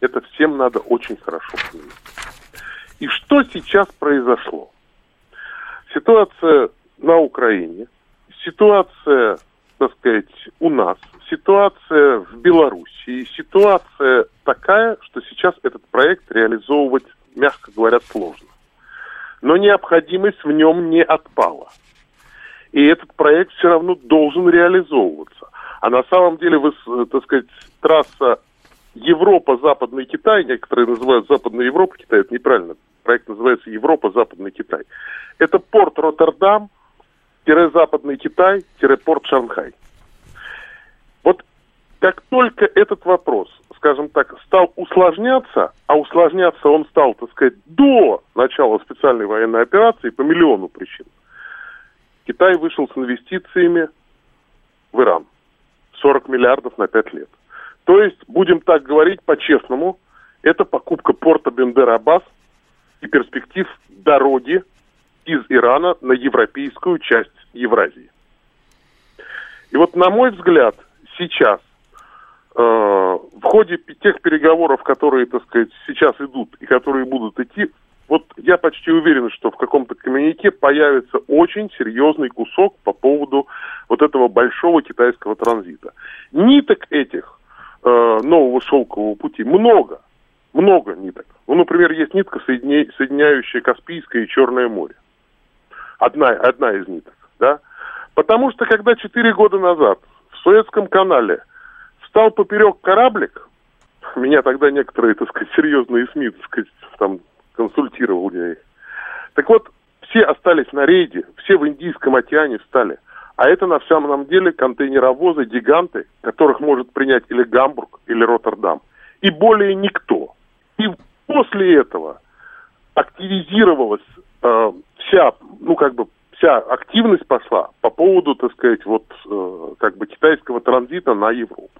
Это всем надо очень хорошо понимать. И что сейчас произошло? Ситуация на Украине, ситуация, так сказать, у нас, ситуация в Белоруссии, ситуация такая, что сейчас этот проект реализовывать, мягко говоря, сложно но необходимость в нем не отпала. И этот проект все равно должен реализовываться. А на самом деле, вы, так сказать, трасса Европа-Западный Китай, некоторые называют Западная Европа Китай, это неправильно. Проект называется Европа-Западный Китай. Это порт Роттердам, Западный Китай, порт Шанхай. Вот как только этот вопрос скажем так, стал усложняться, а усложняться он стал, так сказать, до начала специальной военной операции по миллиону причин. Китай вышел с инвестициями в Иран. 40 миллиардов на 5 лет. То есть, будем так говорить по-честному, это покупка порта Бендер-Аббас и перспектив дороги из Ирана на европейскую часть Евразии. И вот, на мой взгляд, сейчас в ходе тех переговоров, которые, так сказать, сейчас идут и которые будут идти, вот я почти уверен, что в каком-то коммюнике появится очень серьезный кусок по поводу вот этого большого китайского транзита. Ниток этих э, нового шелкового пути много, много ниток. Ну, например, есть нитка, соединя... соединяющая Каспийское и Черное море. Одна, одна из ниток, да? Потому что когда четыре года назад в Суэцком канале – Стал поперек кораблик, меня тогда некоторые, так сказать, серьезные СМИ, так сказать, там консультировал я их. Так вот, все остались на рейде, все в Индийском океане встали. А это на самом деле контейнеровозы, гиганты, которых может принять или Гамбург, или Роттердам. И более никто. И после этого активизировалась э, вся, ну как бы вся активность пошла по поводу, так сказать, вот э, как бы китайского транзита на Европу.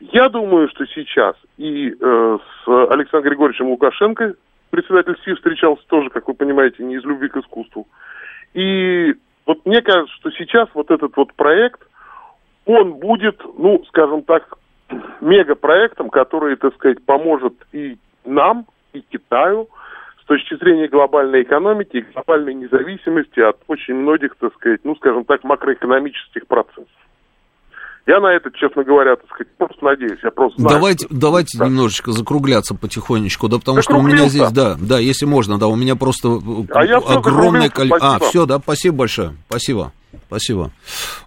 Я думаю, что сейчас и э, с Александром Григорьевичем Лукашенко председатель СИ встречался тоже, как вы понимаете, не из любви к искусству. И вот мне кажется, что сейчас вот этот вот проект, он будет, ну, скажем так, мегапроектом, который, так сказать, поможет и нам, и Китаю с точки зрения глобальной экономики и глобальной независимости от очень многих, так сказать, ну, скажем так, макроэкономических процессов. Я на это, честно говоря, так сказать, просто надеюсь. Я просто знаю, давайте что... давайте да. немножечко закругляться потихонечку, да, потому что у меня здесь, да, да, если можно, да, у меня просто э, а огромное количество. А, все, да, спасибо большое, спасибо, спасибо.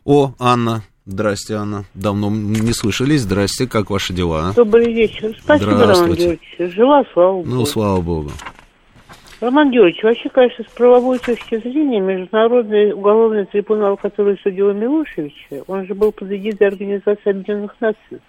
О, Анна, Здрасте, Анна. Давно не слышались. Здрасте, как ваши дела? Добрый вечер. Спасибо, Роман Георгиевич. Жила, слава богу. Ну, слава богу. Роман Георгиевич, вообще, конечно, с правовой точки зрения, Международный уголовный трибунал, который судил Милошевича, он же был под эгидой Организации Объединенных Наций.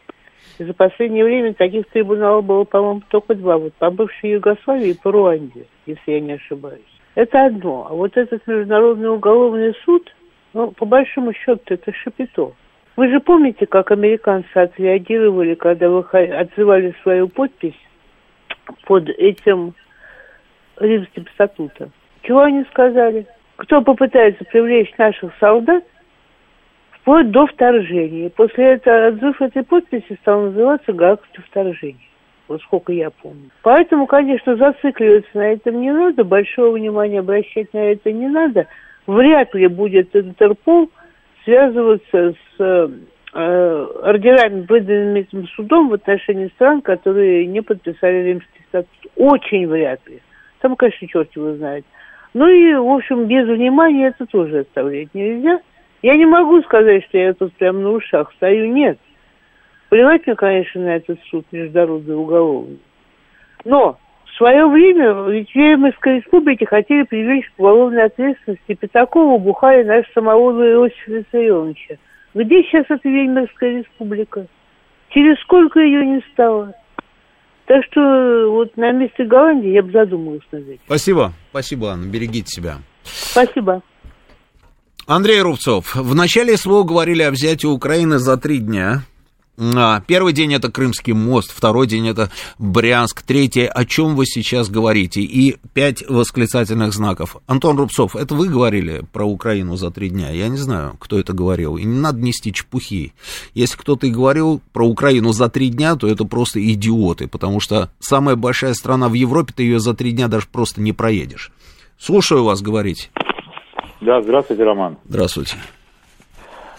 И за последнее время таких трибуналов было, по-моему, только два. Вот по бывшей Югославии и по Руанде, если я не ошибаюсь. Это одно. А вот этот Международный уголовный суд, ну, по большому счету, это шапито. Вы же помните, как американцы отреагировали, когда вы отзывали свою подпись под этим Римским статутом. Чего они сказали? кто попытается привлечь наших солдат, вплоть до вторжения. После этого отзыв этой подписи стал называться гаагское вторжение. Вот сколько я помню. Поэтому, конечно, зацикливаться на этом не надо, большого внимания обращать на это не надо. Вряд ли будет Интерпол связываться с э, ордерами, выданными этим судом в отношении стран, которые не подписали римский статут. Очень вряд ли. Там, конечно, черт его знает. Ну и, в общем, без внимания это тоже оставлять нельзя. Я не могу сказать, что я тут прям на ушах стою, нет. Плевать мне, конечно, на этот суд международный уголовный. Но в свое время ведь Веймарской республике хотели привлечь к уголовной ответственности Пятакова, Бухаря, наш самого Иосифа Виссарионовича. Где сейчас эта Веймарская республика? Через сколько ее не стало? Так что вот на месте Голландии я бы задумалась над этим. Спасибо, спасибо, Анна, берегите себя. Спасибо. Андрей Рубцов, в начале СВО говорили о взятии Украины за три дня. А, первый день это Крымский мост, второй день это Брянск, третий, о чем вы сейчас говорите, и пять восклицательных знаков. Антон Рубцов, это вы говорили про Украину за три дня? Я не знаю, кто это говорил, и не надо нести чепухи. Если кто-то и говорил про Украину за три дня, то это просто идиоты, потому что самая большая страна в Европе, ты ее за три дня даже просто не проедешь. Слушаю вас, говорить. Да, здравствуйте, Роман. Здравствуйте.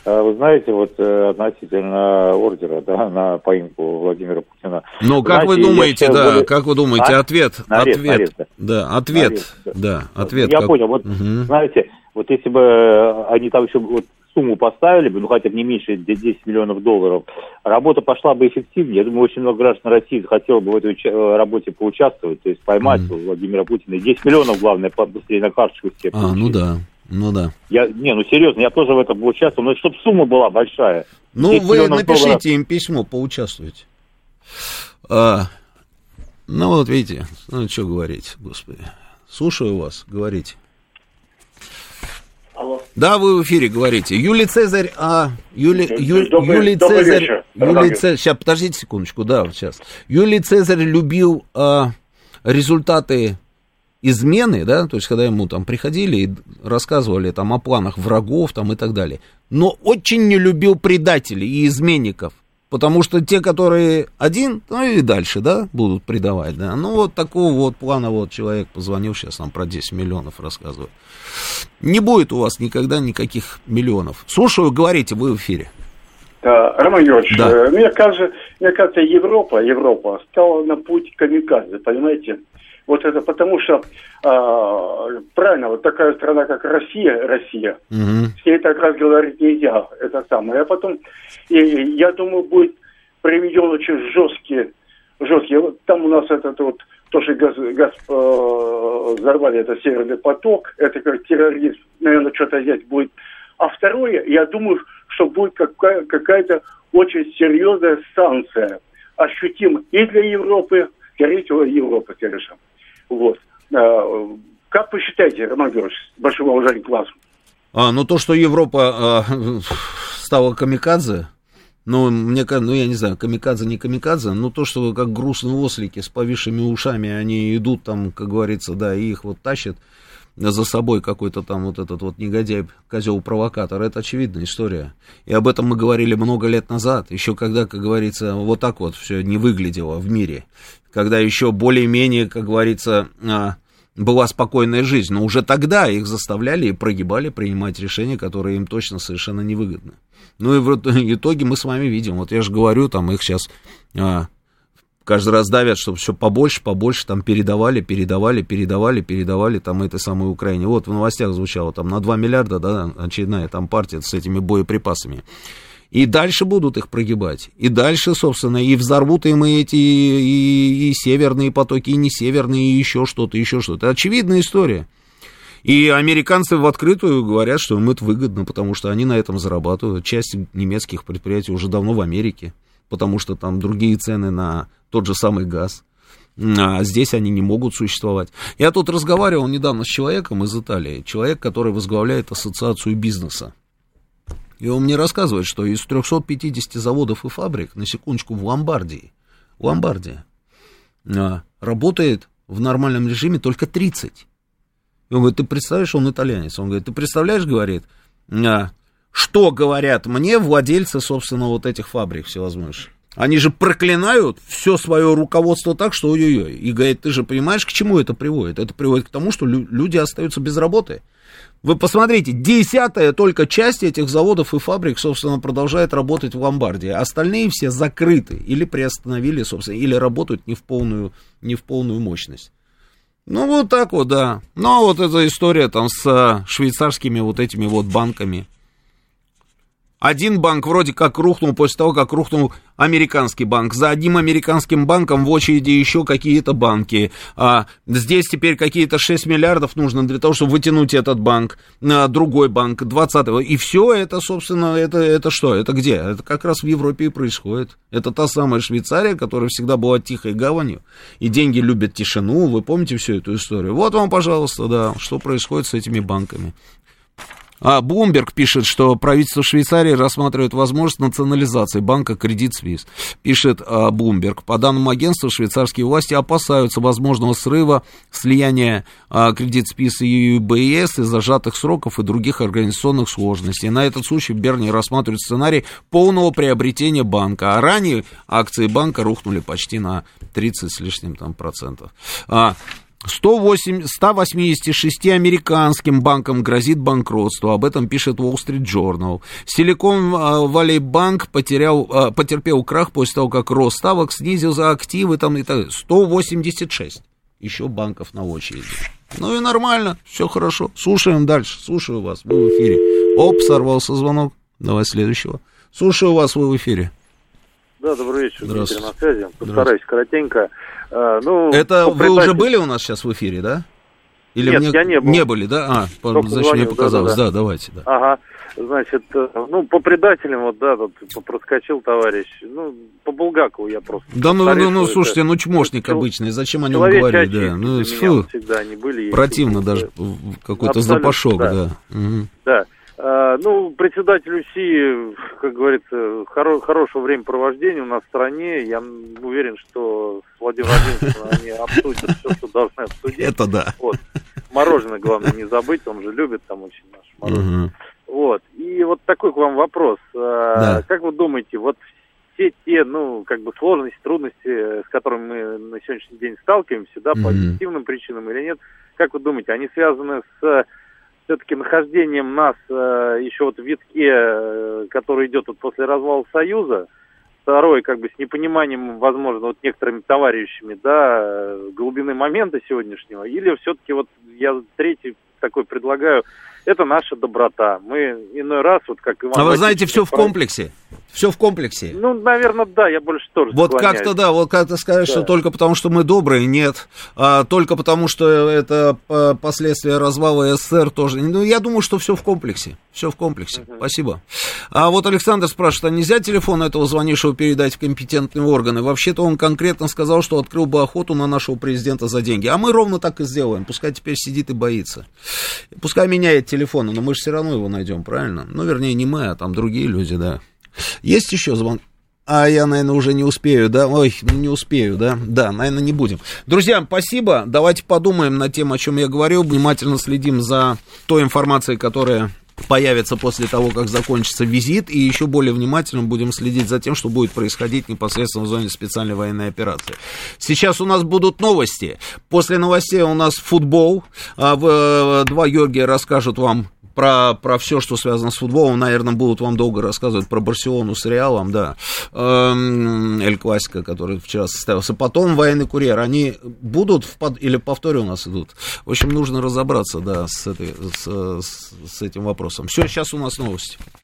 А, вы знаете, вот э, относительно ордера да, на поимку Владимира Путина. Ну, как знаете, вы думаете, да, более... как вы думаете, а? ответ, Нарез, ответ, нарез, да. ответ, да, ответ. Я как... понял, вот, угу. знаете, вот если бы они там еще вот сумму поставили бы, ну, хотя бы не меньше 10 миллионов долларов, работа пошла бы эффективнее. Я думаю, очень много граждан России хотело бы в этой э, работе поучаствовать, то есть поймать mm. Владимира Путина. 10 миллионов, главное, быстрее на карточку все А, ну да. Ну да. Я, не, ну серьезно, я тоже в этом был участвовал, но чтобы сумма была большая. Ну, вы напишите долларов. им письмо, поучаствуйте. А, ну вот видите, ну что говорить, господи. Слушаю вас, говорите. Алло. Да, вы в эфире говорите. Юлий Цезарь, а, Юли, Ю, добрый, Юлий добрый Цезарь, вечер, Юлий Цезарь, сейчас, подождите секундочку, да, вот сейчас. Юлий Цезарь любил а, результаты измены, да, то есть когда ему там приходили и рассказывали там о планах врагов там и так далее, но очень не любил предателей и изменников, потому что те, которые один, ну и дальше, да, будут предавать, да, ну вот такого вот плана вот человек позвонил сейчас нам про 10 миллионов рассказывает. Не будет у вас никогда никаких миллионов. Слушаю, говорите, вы в эфире. Да, Роман Георгиевич, Да. э, мне кажется, мне кажется, Европа, Европа стала на путь камикадзе, понимаете? Вот это потому что, а, правильно, вот такая страна, как Россия, Россия, Мгм. с ней так раз говорить нельзя, это самое. А потом, и, я думаю, будет приведен очень жесткие, жесткие, вот там у нас этот вот, то, что газ, газ э, взорвали, это Северный поток, это как терроризм, наверное, что-то здесь будет. А второе, я думаю, что будет какая- какая-то очень серьезная санкция, ощутима и для Европы, скорее всего, Европа, конечно. Вот. А, Как вы считаете, Роман Георгиевич, с большим уважением к вас? А, ну то, что Европа а, стала камикадзе, ну, мне ну, я не знаю, камикадзе, не камикадзе, но то, что как грустные ослики с повисшими ушами, они идут там, как говорится, да, и их вот тащат за собой какой-то там вот этот вот негодяй, козел-провокатор, это очевидная история. И об этом мы говорили много лет назад, еще когда, как говорится, вот так вот все не выглядело в мире, когда еще более-менее, как говорится, а, была спокойная жизнь, но уже тогда их заставляли и прогибали принимать решения, которые им точно совершенно невыгодны. Ну и в итоге мы с вами видим, вот я же говорю, там их сейчас а, каждый раз давят, чтобы все побольше, побольше там передавали, передавали, передавали, передавали там этой самой Украине. Вот в новостях звучало там на 2 миллиарда, да, очередная там партия с этими боеприпасами. И дальше будут их прогибать. И дальше, собственно, и взорвут им эти и, и северные потоки, и не северные, и еще что-то, еще что-то. Очевидная история. И американцы в открытую говорят, что им это выгодно, потому что они на этом зарабатывают. Часть немецких предприятий уже давно в Америке, потому что там другие цены на тот же самый газ. А здесь они не могут существовать. Я тут разговаривал недавно с человеком из Италии, человек, который возглавляет ассоциацию бизнеса. И он мне рассказывает, что из 350 заводов и фабрик, на секундочку, в Ломбардии, Ломбардия, а, работает в нормальном режиме только 30. И он говорит, ты представляешь, он итальянец. Он говорит, ты представляешь, говорит, а, что говорят мне владельцы, собственно, вот этих фабрик всевозможных. Они же проклинают все свое руководство так, что ой-ой-ой. И говорит, ты же понимаешь, к чему это приводит? Это приводит к тому, что люди остаются без работы. Вы посмотрите, десятая только часть этих заводов и фабрик, собственно, продолжает работать в Ломбардии. Остальные все закрыты или приостановили, собственно, или работают не в полную, не в полную мощность. Ну, вот так вот, да. Ну, а вот эта история там с а, швейцарскими вот этими вот банками. Один банк вроде как рухнул после того, как рухнул американский банк. За одним американским банком в очереди еще какие-то банки. А здесь теперь какие-то 6 миллиардов нужно для того, чтобы вытянуть этот банк, а, другой банк, 20-го. И все это, собственно, это, это что? Это где? Это как раз в Европе и происходит. Это та самая Швейцария, которая всегда была тихой гаванью. И деньги любят тишину. Вы помните всю эту историю? Вот вам, пожалуйста, да, что происходит с этими банками. А Блумберг пишет, что правительство Швейцарии рассматривает возможность национализации банка Credit Suisse. Пишет а, Блумберг. По данным агентства, швейцарские власти опасаются возможного срыва, слияния а, Credit Suisse и UBS из-за сжатых сроков и других организационных сложностей. На этот случай Берни рассматривает сценарий полного приобретения банка. А ранее акции банка рухнули почти на 30 с лишним там процентов. А, 108, 186 американским банкам грозит банкротство. Об этом пишет Wall Street Journal. Silicon Valley Bank потерял, а, потерпел крах после того, как рост ставок снизил за активы. Там, и так, 186 еще банков на очереди. Ну и нормально, все хорошо. Слушаем дальше. Слушаю вас, вы в эфире. Оп, сорвался звонок. Давай следующего. Слушаю вас, вы в эфире. Да, добрый вечер, Дмитрий на связи. Постараюсь коротенько. А, ну, Это вы уже были у нас сейчас в эфире, да? Или Нет, мне... я не был. Не были, да? А, Только значит, звонил, мне показалось. Да, да, да. да давайте. Да. Ага. Значит, э, ну, по предателям, вот, да, тут проскочил товарищ. Ну, по Булгакову я просто... Да, ну, ну, ну, слушайте, ну, чмошник обычный, зачем о нем говорить, да? Ну, фу, всегда они были. Противно даже, какой-то запашок, да. Да. Угу. да. А, ну, председатель УСИ, как говорится, хоро хорошего времяпровождения у нас в стране. Я уверен, что с Владимиром Владимировичем они обсудят все, что должны обсудить. Это да. Вот. Мороженое, главное, не забыть, он же любит там очень наше мороженое. Угу. Вот. И вот такой к вам вопрос. А, да. Как вы думаете, вот все те, ну, как бы сложности, трудности, с которыми мы на сегодняшний день сталкиваемся, да, по объективным причинам или нет, как вы думаете, они связаны с все-таки нахождением нас э, еще вот в витке, э, который идет вот после развала Союза, второй, как бы с непониманием, возможно, вот некоторыми товарищами, да, э, глубины момента сегодняшнего, или все-таки вот я третий такой предлагаю, это наша доброта. Мы иной раз, вот как Иван... А вы знаете, все в комплексе. Все в комплексе. Ну, наверное, да, я больше тоже Вот как-то, да, вот как-то сказать, да. что только потому, что мы добрые, нет. А, только потому, что это последствия развала СССР тоже. Ну, я думаю, что все в комплексе. Все в комплексе. Угу. Спасибо. А вот Александр спрашивает, а нельзя телефон этого звонившего передать в компетентные органы? Вообще-то он конкретно сказал, что открыл бы охоту на нашего президента за деньги. А мы ровно так и сделаем. Пускай теперь сидит и боится. Пускай меняет телефон, но мы же все равно его найдем, правильно? Ну, вернее, не мы, а там другие люди, да. Есть еще звонок? А я, наверное, уже не успею, да? Ой, ну не успею, да? Да, наверное, не будем. Друзья, спасибо. Давайте подумаем над тем, о чем я говорил. Внимательно следим за той информацией, которая появится после того, как закончится визит, и еще более внимательно будем следить за тем, что будет происходить непосредственно в зоне специальной военной операции. Сейчас у нас будут новости. После новостей у нас футбол. А в, два Георгия расскажут вам про, про все, что связано с футболом, наверное, будут вам долго рассказывать про Барселону с Реалом, да, эм, Эль Классика, который вчера состоялся. Потом военный курьер, они будут, в под... или повторе у нас идут. В общем, нужно разобраться, да, с, этой, с, с этим вопросом. Все, сейчас у нас новости.